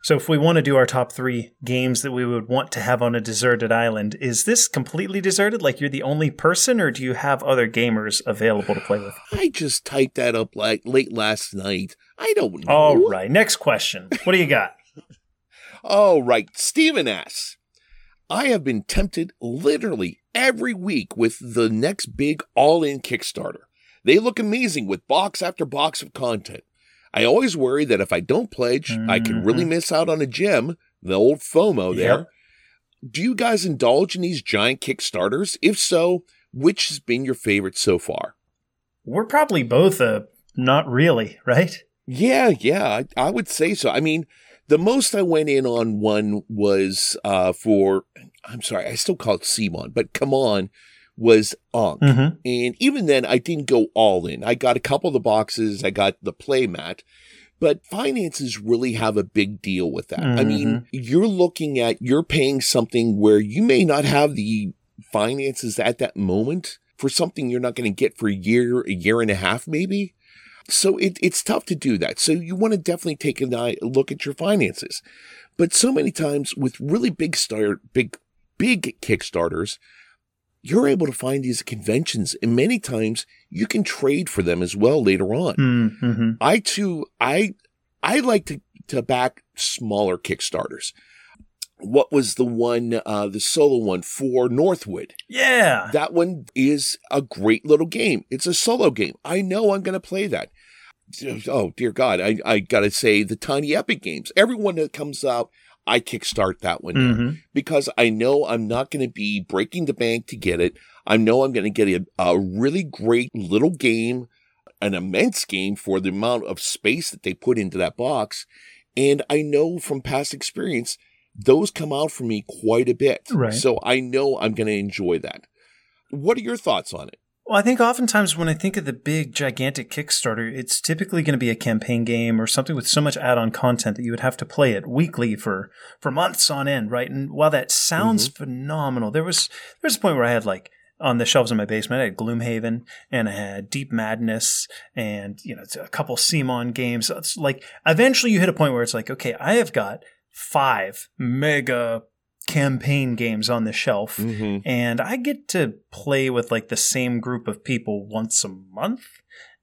So, if we want to do our top three games that we would want to have on a deserted island, is this completely deserted? Like you're the only person, or do you have other gamers available to play with? I just typed that up like late last night. I don't know. All right. Next question. What do you got? All right, Stephen asks, I have been tempted literally every week with the next big all in Kickstarter. They look amazing with box after box of content. I always worry that if I don't pledge, I can really miss out on a gem, the old FOMO there. Yep. Do you guys indulge in these giant Kickstarters? If so, which has been your favorite so far? We're probably both uh, not really, right? Yeah, yeah, I, I would say so. I mean, the most I went in on one was uh for I'm sorry, I still call it Simon, but come on, was Ankh. Mhm. And even then I didn't go all in. I got a couple of the boxes, I got the playmat, but finances really have a big deal with that. I mean, you're looking at you're paying something where you may not have the finances at that moment for something you're not going to get for a year, a year and a half, maybe. So it, it's tough to do that. So you want to definitely take an eye, a look at your finances. But so many times with really big start, big, big Kickstarters, you're able to find these conventions and many times you can trade for them as well later on. Mm-hmm. I too, I, I like to, to back smaller Kickstarters. What was the one, uh, the solo one for Northwood? Yeah. That one is a great little game. It's a solo game. I know I'm going to play that. Oh, dear God. I, I got to say the Tiny Epic games. Everyone that comes out, I kickstart that one Mhm. because I know I'm not going to be breaking the bank to get it. I know I'm going to get a, a really great little game, an immense game for the amount of space that they put into that box. And I know from past experience, those come out for me quite a bit. Right. So I know I'm going to enjoy that. What are your thoughts on it? Well, I think oftentimes when I think of the big, gigantic Kickstarter, it's typically going to be a campaign game or something with so much add-on content that you would have to play it weekly for for months on end, right? And while that sounds mm-hmm. phenomenal, there was there was a point where I had like on the shelves in my basement, I had Gloomhaven and I had Deep Madness and you know a couple Simon games. It's like eventually you hit a point where it's like, okay, I have got five mega campaign games on the shelf and I get to play with like the same group of people once a month.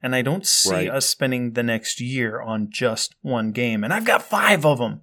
And I don't see Right. us spending the next year on just one game. And I've got five of them.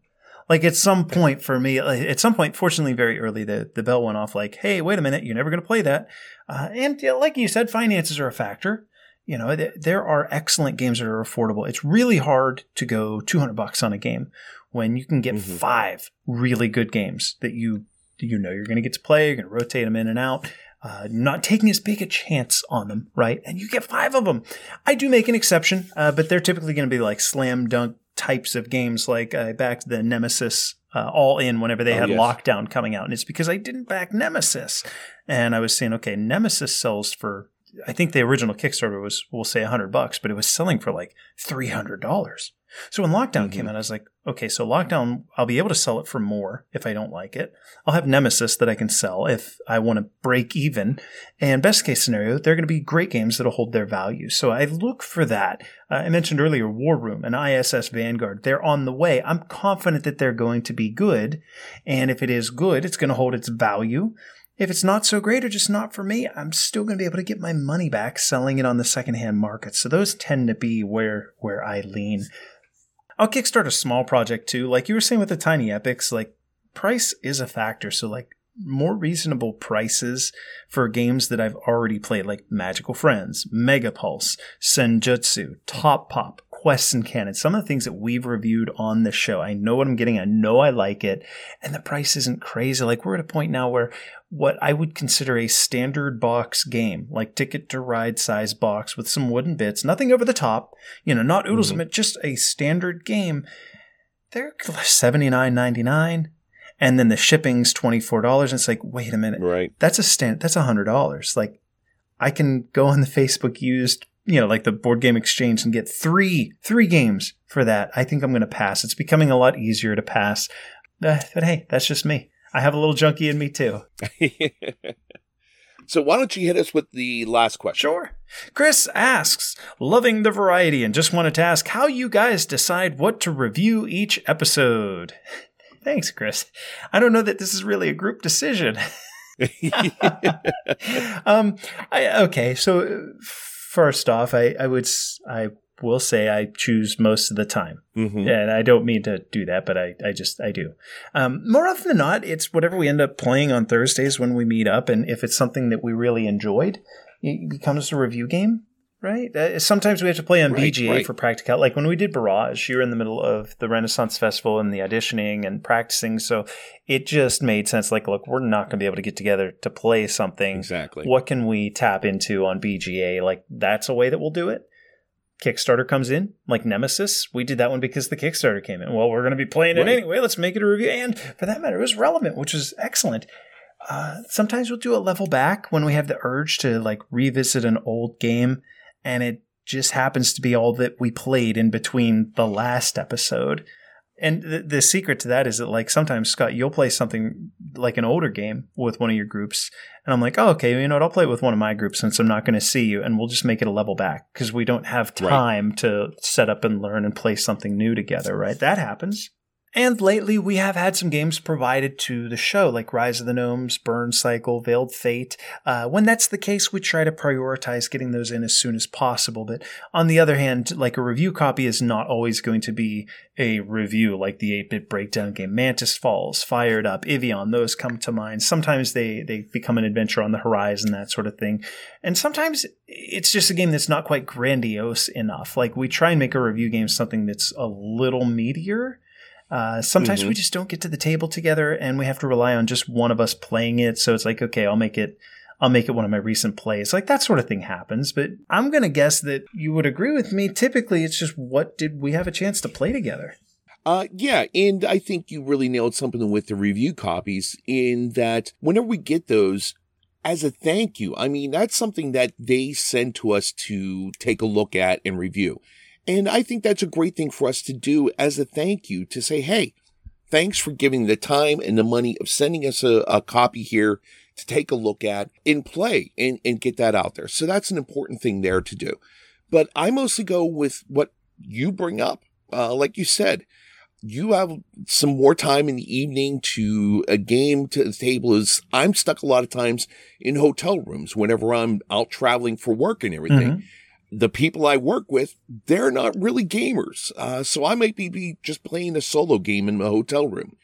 Like at some point for me, like, at some point, fortunately, very early, the, the bell went off like, hey, wait a minute, you're never going to play that. Uh, and yeah, like you said, finances are a factor. You know, th- there are excellent games that are affordable. It's really hard to go 200 bucks on a game when you can get five really good games that you you know you're going to get to play. You're going to rotate them in and out. Uh, not taking as big a chance on them, right? And you get five of them. I do make an exception, uh, but they're typically going to be like slam dunk types of games. Like I backed the Nemesis uh, all in whenever they Oh, had yes. Lockdown coming out, and it's because I didn't back Nemesis, and I was saying, okay, Nemesis sells for I think the original Kickstarter was, we'll say, 100 bucks, but it was selling for like $300. So when Lockdown mm-hmm. came out, I was like, okay, so Lockdown, I'll be able to sell it for more if I don't like it. I'll have Nemesis that I can sell if I want to break even. And best case scenario, they're going to be great games that'll hold their value. So I look for that. Uh, I mentioned earlier War Room and ISS Vanguard. They're on the way. I'm confident that they're going to be good. And if it is good, it's going to hold its value. If it's not so great or just not for me, I'm still going to be able to get my money back selling it on the secondhand market. So those tend to be where where I lean. I'll kickstart a small project too. Like you were saying with the tiny epics, like price is a factor. So like more reasonable prices for games that I've already played, like Magical Friends, Mega Pulse, Senjutsu, Top Pop, quests and canon, some of the things that we've reviewed on the show. I know what I'm getting. I know I like it. And the price isn't crazy. Like we're at a point now where what I would consider a standard box game, like ticket to ride size box with some wooden bits, nothing over the top, you know, not oodles mm-hmm. of it, just a standard game. They're $79.99 and then the shipping's $24 and it's like wait a minute right that's a stand that's $100 like i can go on the facebook used you know, like the board game exchange and get three, three games for that. I think I'm going to pass. It's becoming a lot easier to pass. Uh, but hey, that's just me. I have a little junkie in me too. so why don't you hit us with the last question? Sure. Chris asks, loving the variety and just wanted to ask how you guys decide what to review each episode. Thanks, Chris. I don't know that this is really a group decision. um, I, okay, so first off, I, I would I will say I choose most of the time, mm-hmm. and I don't mean to do that, but I, I just I do. Um, more often than not, it's whatever we end up playing on Thursdays when we meet up, and if it's something that we really enjoyed, it becomes a review game right? Uh, sometimes we have to play on right, BGA right. for practical. Like when we did Barrage, you're in the middle of the Renaissance Festival and the auditioning and practicing. So it just made sense. Like, look, we're not going to be able to get together to play something. Exactly. What can we tap into on BGA? Like, that's a way that we'll do it. Kickstarter comes in, like Nemesis. We did that one because the Kickstarter came in. Well, we're going to be playing it right. anyway. Let's make it a review. And for that matter, it was relevant, which was excellent. Uh, sometimes we'll do a level back when we have the urge to like revisit an old game and it just happens to be all that we played in between the last episode. And the, the secret to that is that, like, sometimes, Scott, you'll play something like an older game with one of your groups. And I'm like, oh, okay, you know what? I'll play it with one of my groups since I'm not going to see you. And we'll just make it a level back because we don't have time right. to set up and learn and play something new together, right? That happens. And lately, we have had some games provided to the show, like Rise of the Gnomes, Burn Cycle, Veiled Fate. Uh, when that's the case, we try to prioritize getting those in as soon as possible. But on the other hand, like a review copy is not always going to be a review, like the 8 bit breakdown game. Mantis Falls, Fired Up, Ivion, those come to mind. Sometimes they, they become an adventure on the horizon, that sort of thing. And sometimes it's just a game that's not quite grandiose enough. Like we try and make a review game something that's a little meatier uh, sometimes mm-hmm. we just don't get to the table together, and we have to rely on just one of us playing it. So it's like, okay, I'll make it. I'll make it one of my recent plays. Like that sort of thing happens. But I'm going to guess that you would agree with me. Typically, it's just what did we have a chance to play together? Uh, yeah, and I think you really nailed something with the review copies in that whenever we get those, as a thank you, I mean, that's something that they send to us to take a look at and review. And I think that's a great thing for us to do as a thank you to say, Hey, thanks for giving the time and the money of sending us a, a copy here to take a look at and play and, and get that out there. So that's an important thing there to do. But I mostly go with what you bring up. Uh, like you said, you have some more time in the evening to a game to the table is I'm stuck a lot of times in hotel rooms whenever I'm out traveling for work and everything. Mm-hmm the people I work with, they're not really gamers. Uh, so I might be, be just playing a solo game in my hotel room.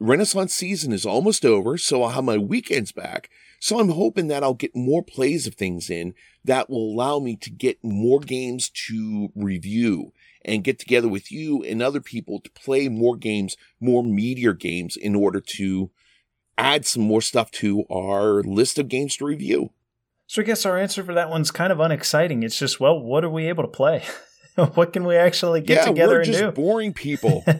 Renaissance season is almost over, so I'll have my weekends back. So I'm hoping that I'll get more plays of things in that will allow me to get more games to review and get together with you and other people to play more games, more meteor games in order to add some more stuff to our list of games to review. So I guess our answer for that one's kind of unexciting. It's just, well, what are we able to play? what can we actually get yeah, together we're and just do? Boring people.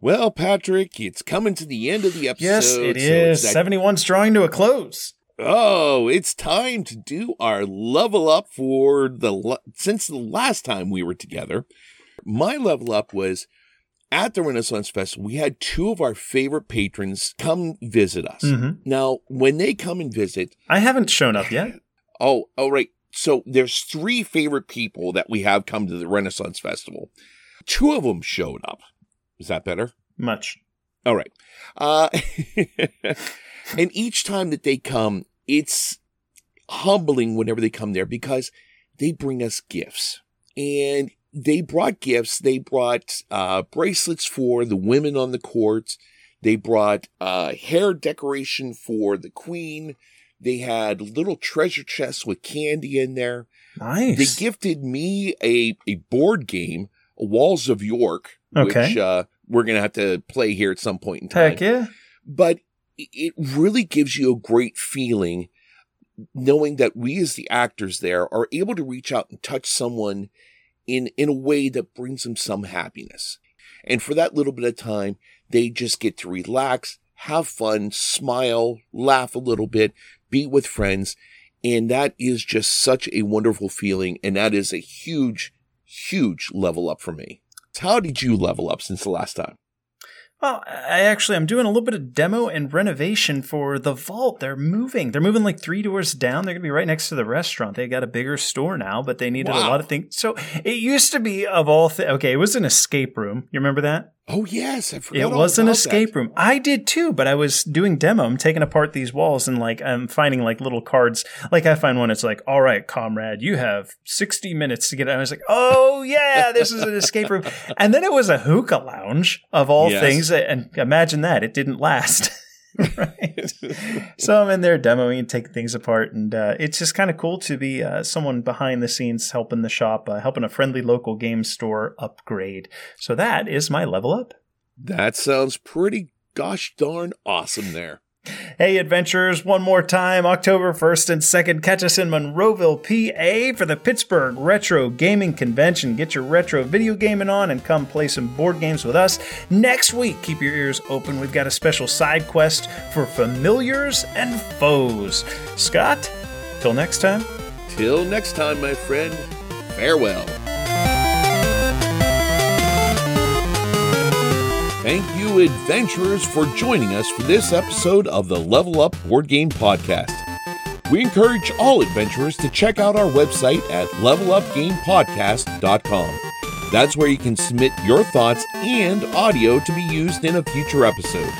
Well, Patrick, it's coming to the end of the episode. Yes, it so is. it's that- 71's drawing to a close. Oh, it's time to do our level up for the since the last time we were together. My level up was at the Renaissance Festival. We had two of our favorite patrons come visit us. Mhm. Now, when they come and visit, I haven't shown up yet. oh, oh, right. So there's three favorite people that we have come to the Renaissance Festival. Two of them showed up. Is that better? Much. All right. Uh, and each time that they come, it's humbling whenever they come there because they bring us gifts. And they brought gifts. They brought uh, bracelets for the women on the court. They brought uh, hair decoration for the queen. They had little treasure chests with candy in there. Nice. They gifted me a, a board game, Walls of York, which uh, we're going to have to play here at some point in time. Heck yeah. But it really gives you a great feeling knowing that we as the actors there are able to reach out and touch someone in, in a way that brings them some happiness. And for that little bit of time, they just get to relax, have fun, smile, laugh a little bit, be with friends. And that is just such a wonderful feeling. And that is a huge, huge level up for me. How did you level up since the last time? Well, I actually I'm doing a little bit of demo and renovation for the vault. They're moving. They're moving like three doors down. They're gonna be right next to the restaurant. They got a bigger store now, but they needed a lot of things. So it used to be of all things. Okay, it was an escape room. You remember that? Oh, yes. I forgot It all was an about escape that. room. I did too, but I was doing demo. I'm taking apart these walls and like I'm finding like little cards. Like I find one. It's like, all right, comrade, you have 60 minutes to get. out. I was like, oh yeah, this is an escape room. And then it was a hookah lounge of all Yes. things. And imagine that it didn't last. right. so I'm in there demoing and taking things apart, and uh, it's just kind of cool to be uh, someone behind the scenes helping the shop, uh, helping a friendly local game store upgrade. So that is my level up. That sounds pretty gosh darn awesome there. Hey, adventurers, one more time, October 1st and 2nd, catch us in Monroeville, PA for the Pittsburgh Retro Gaming Convention. Get your retro video gaming on and come play some board games with us. Next week, keep your ears open. We've got a special side quest for familiars and foes. Scott, till next time. Till next time, my friend, farewell. Thank you, adventurers, for joining us for this episode of the Level Up Board Game Podcast. We encourage all adventurers to check out our website at levelupgamepodcast.com. That's where you can submit your thoughts and audio to be used in a future episode.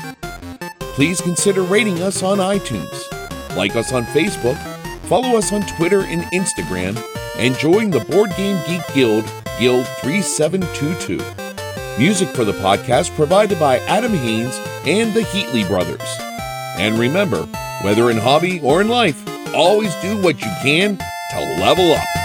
Please consider rating us on iTunes, like us on Facebook, follow us on Twitter and Instagram, and join the Board Game Geek Guild, Guild 3722. Music for the podcast provided by Adam Haynes and the Heatley Brothers. And remember, whether in hobby or in life, always do what you can to level up.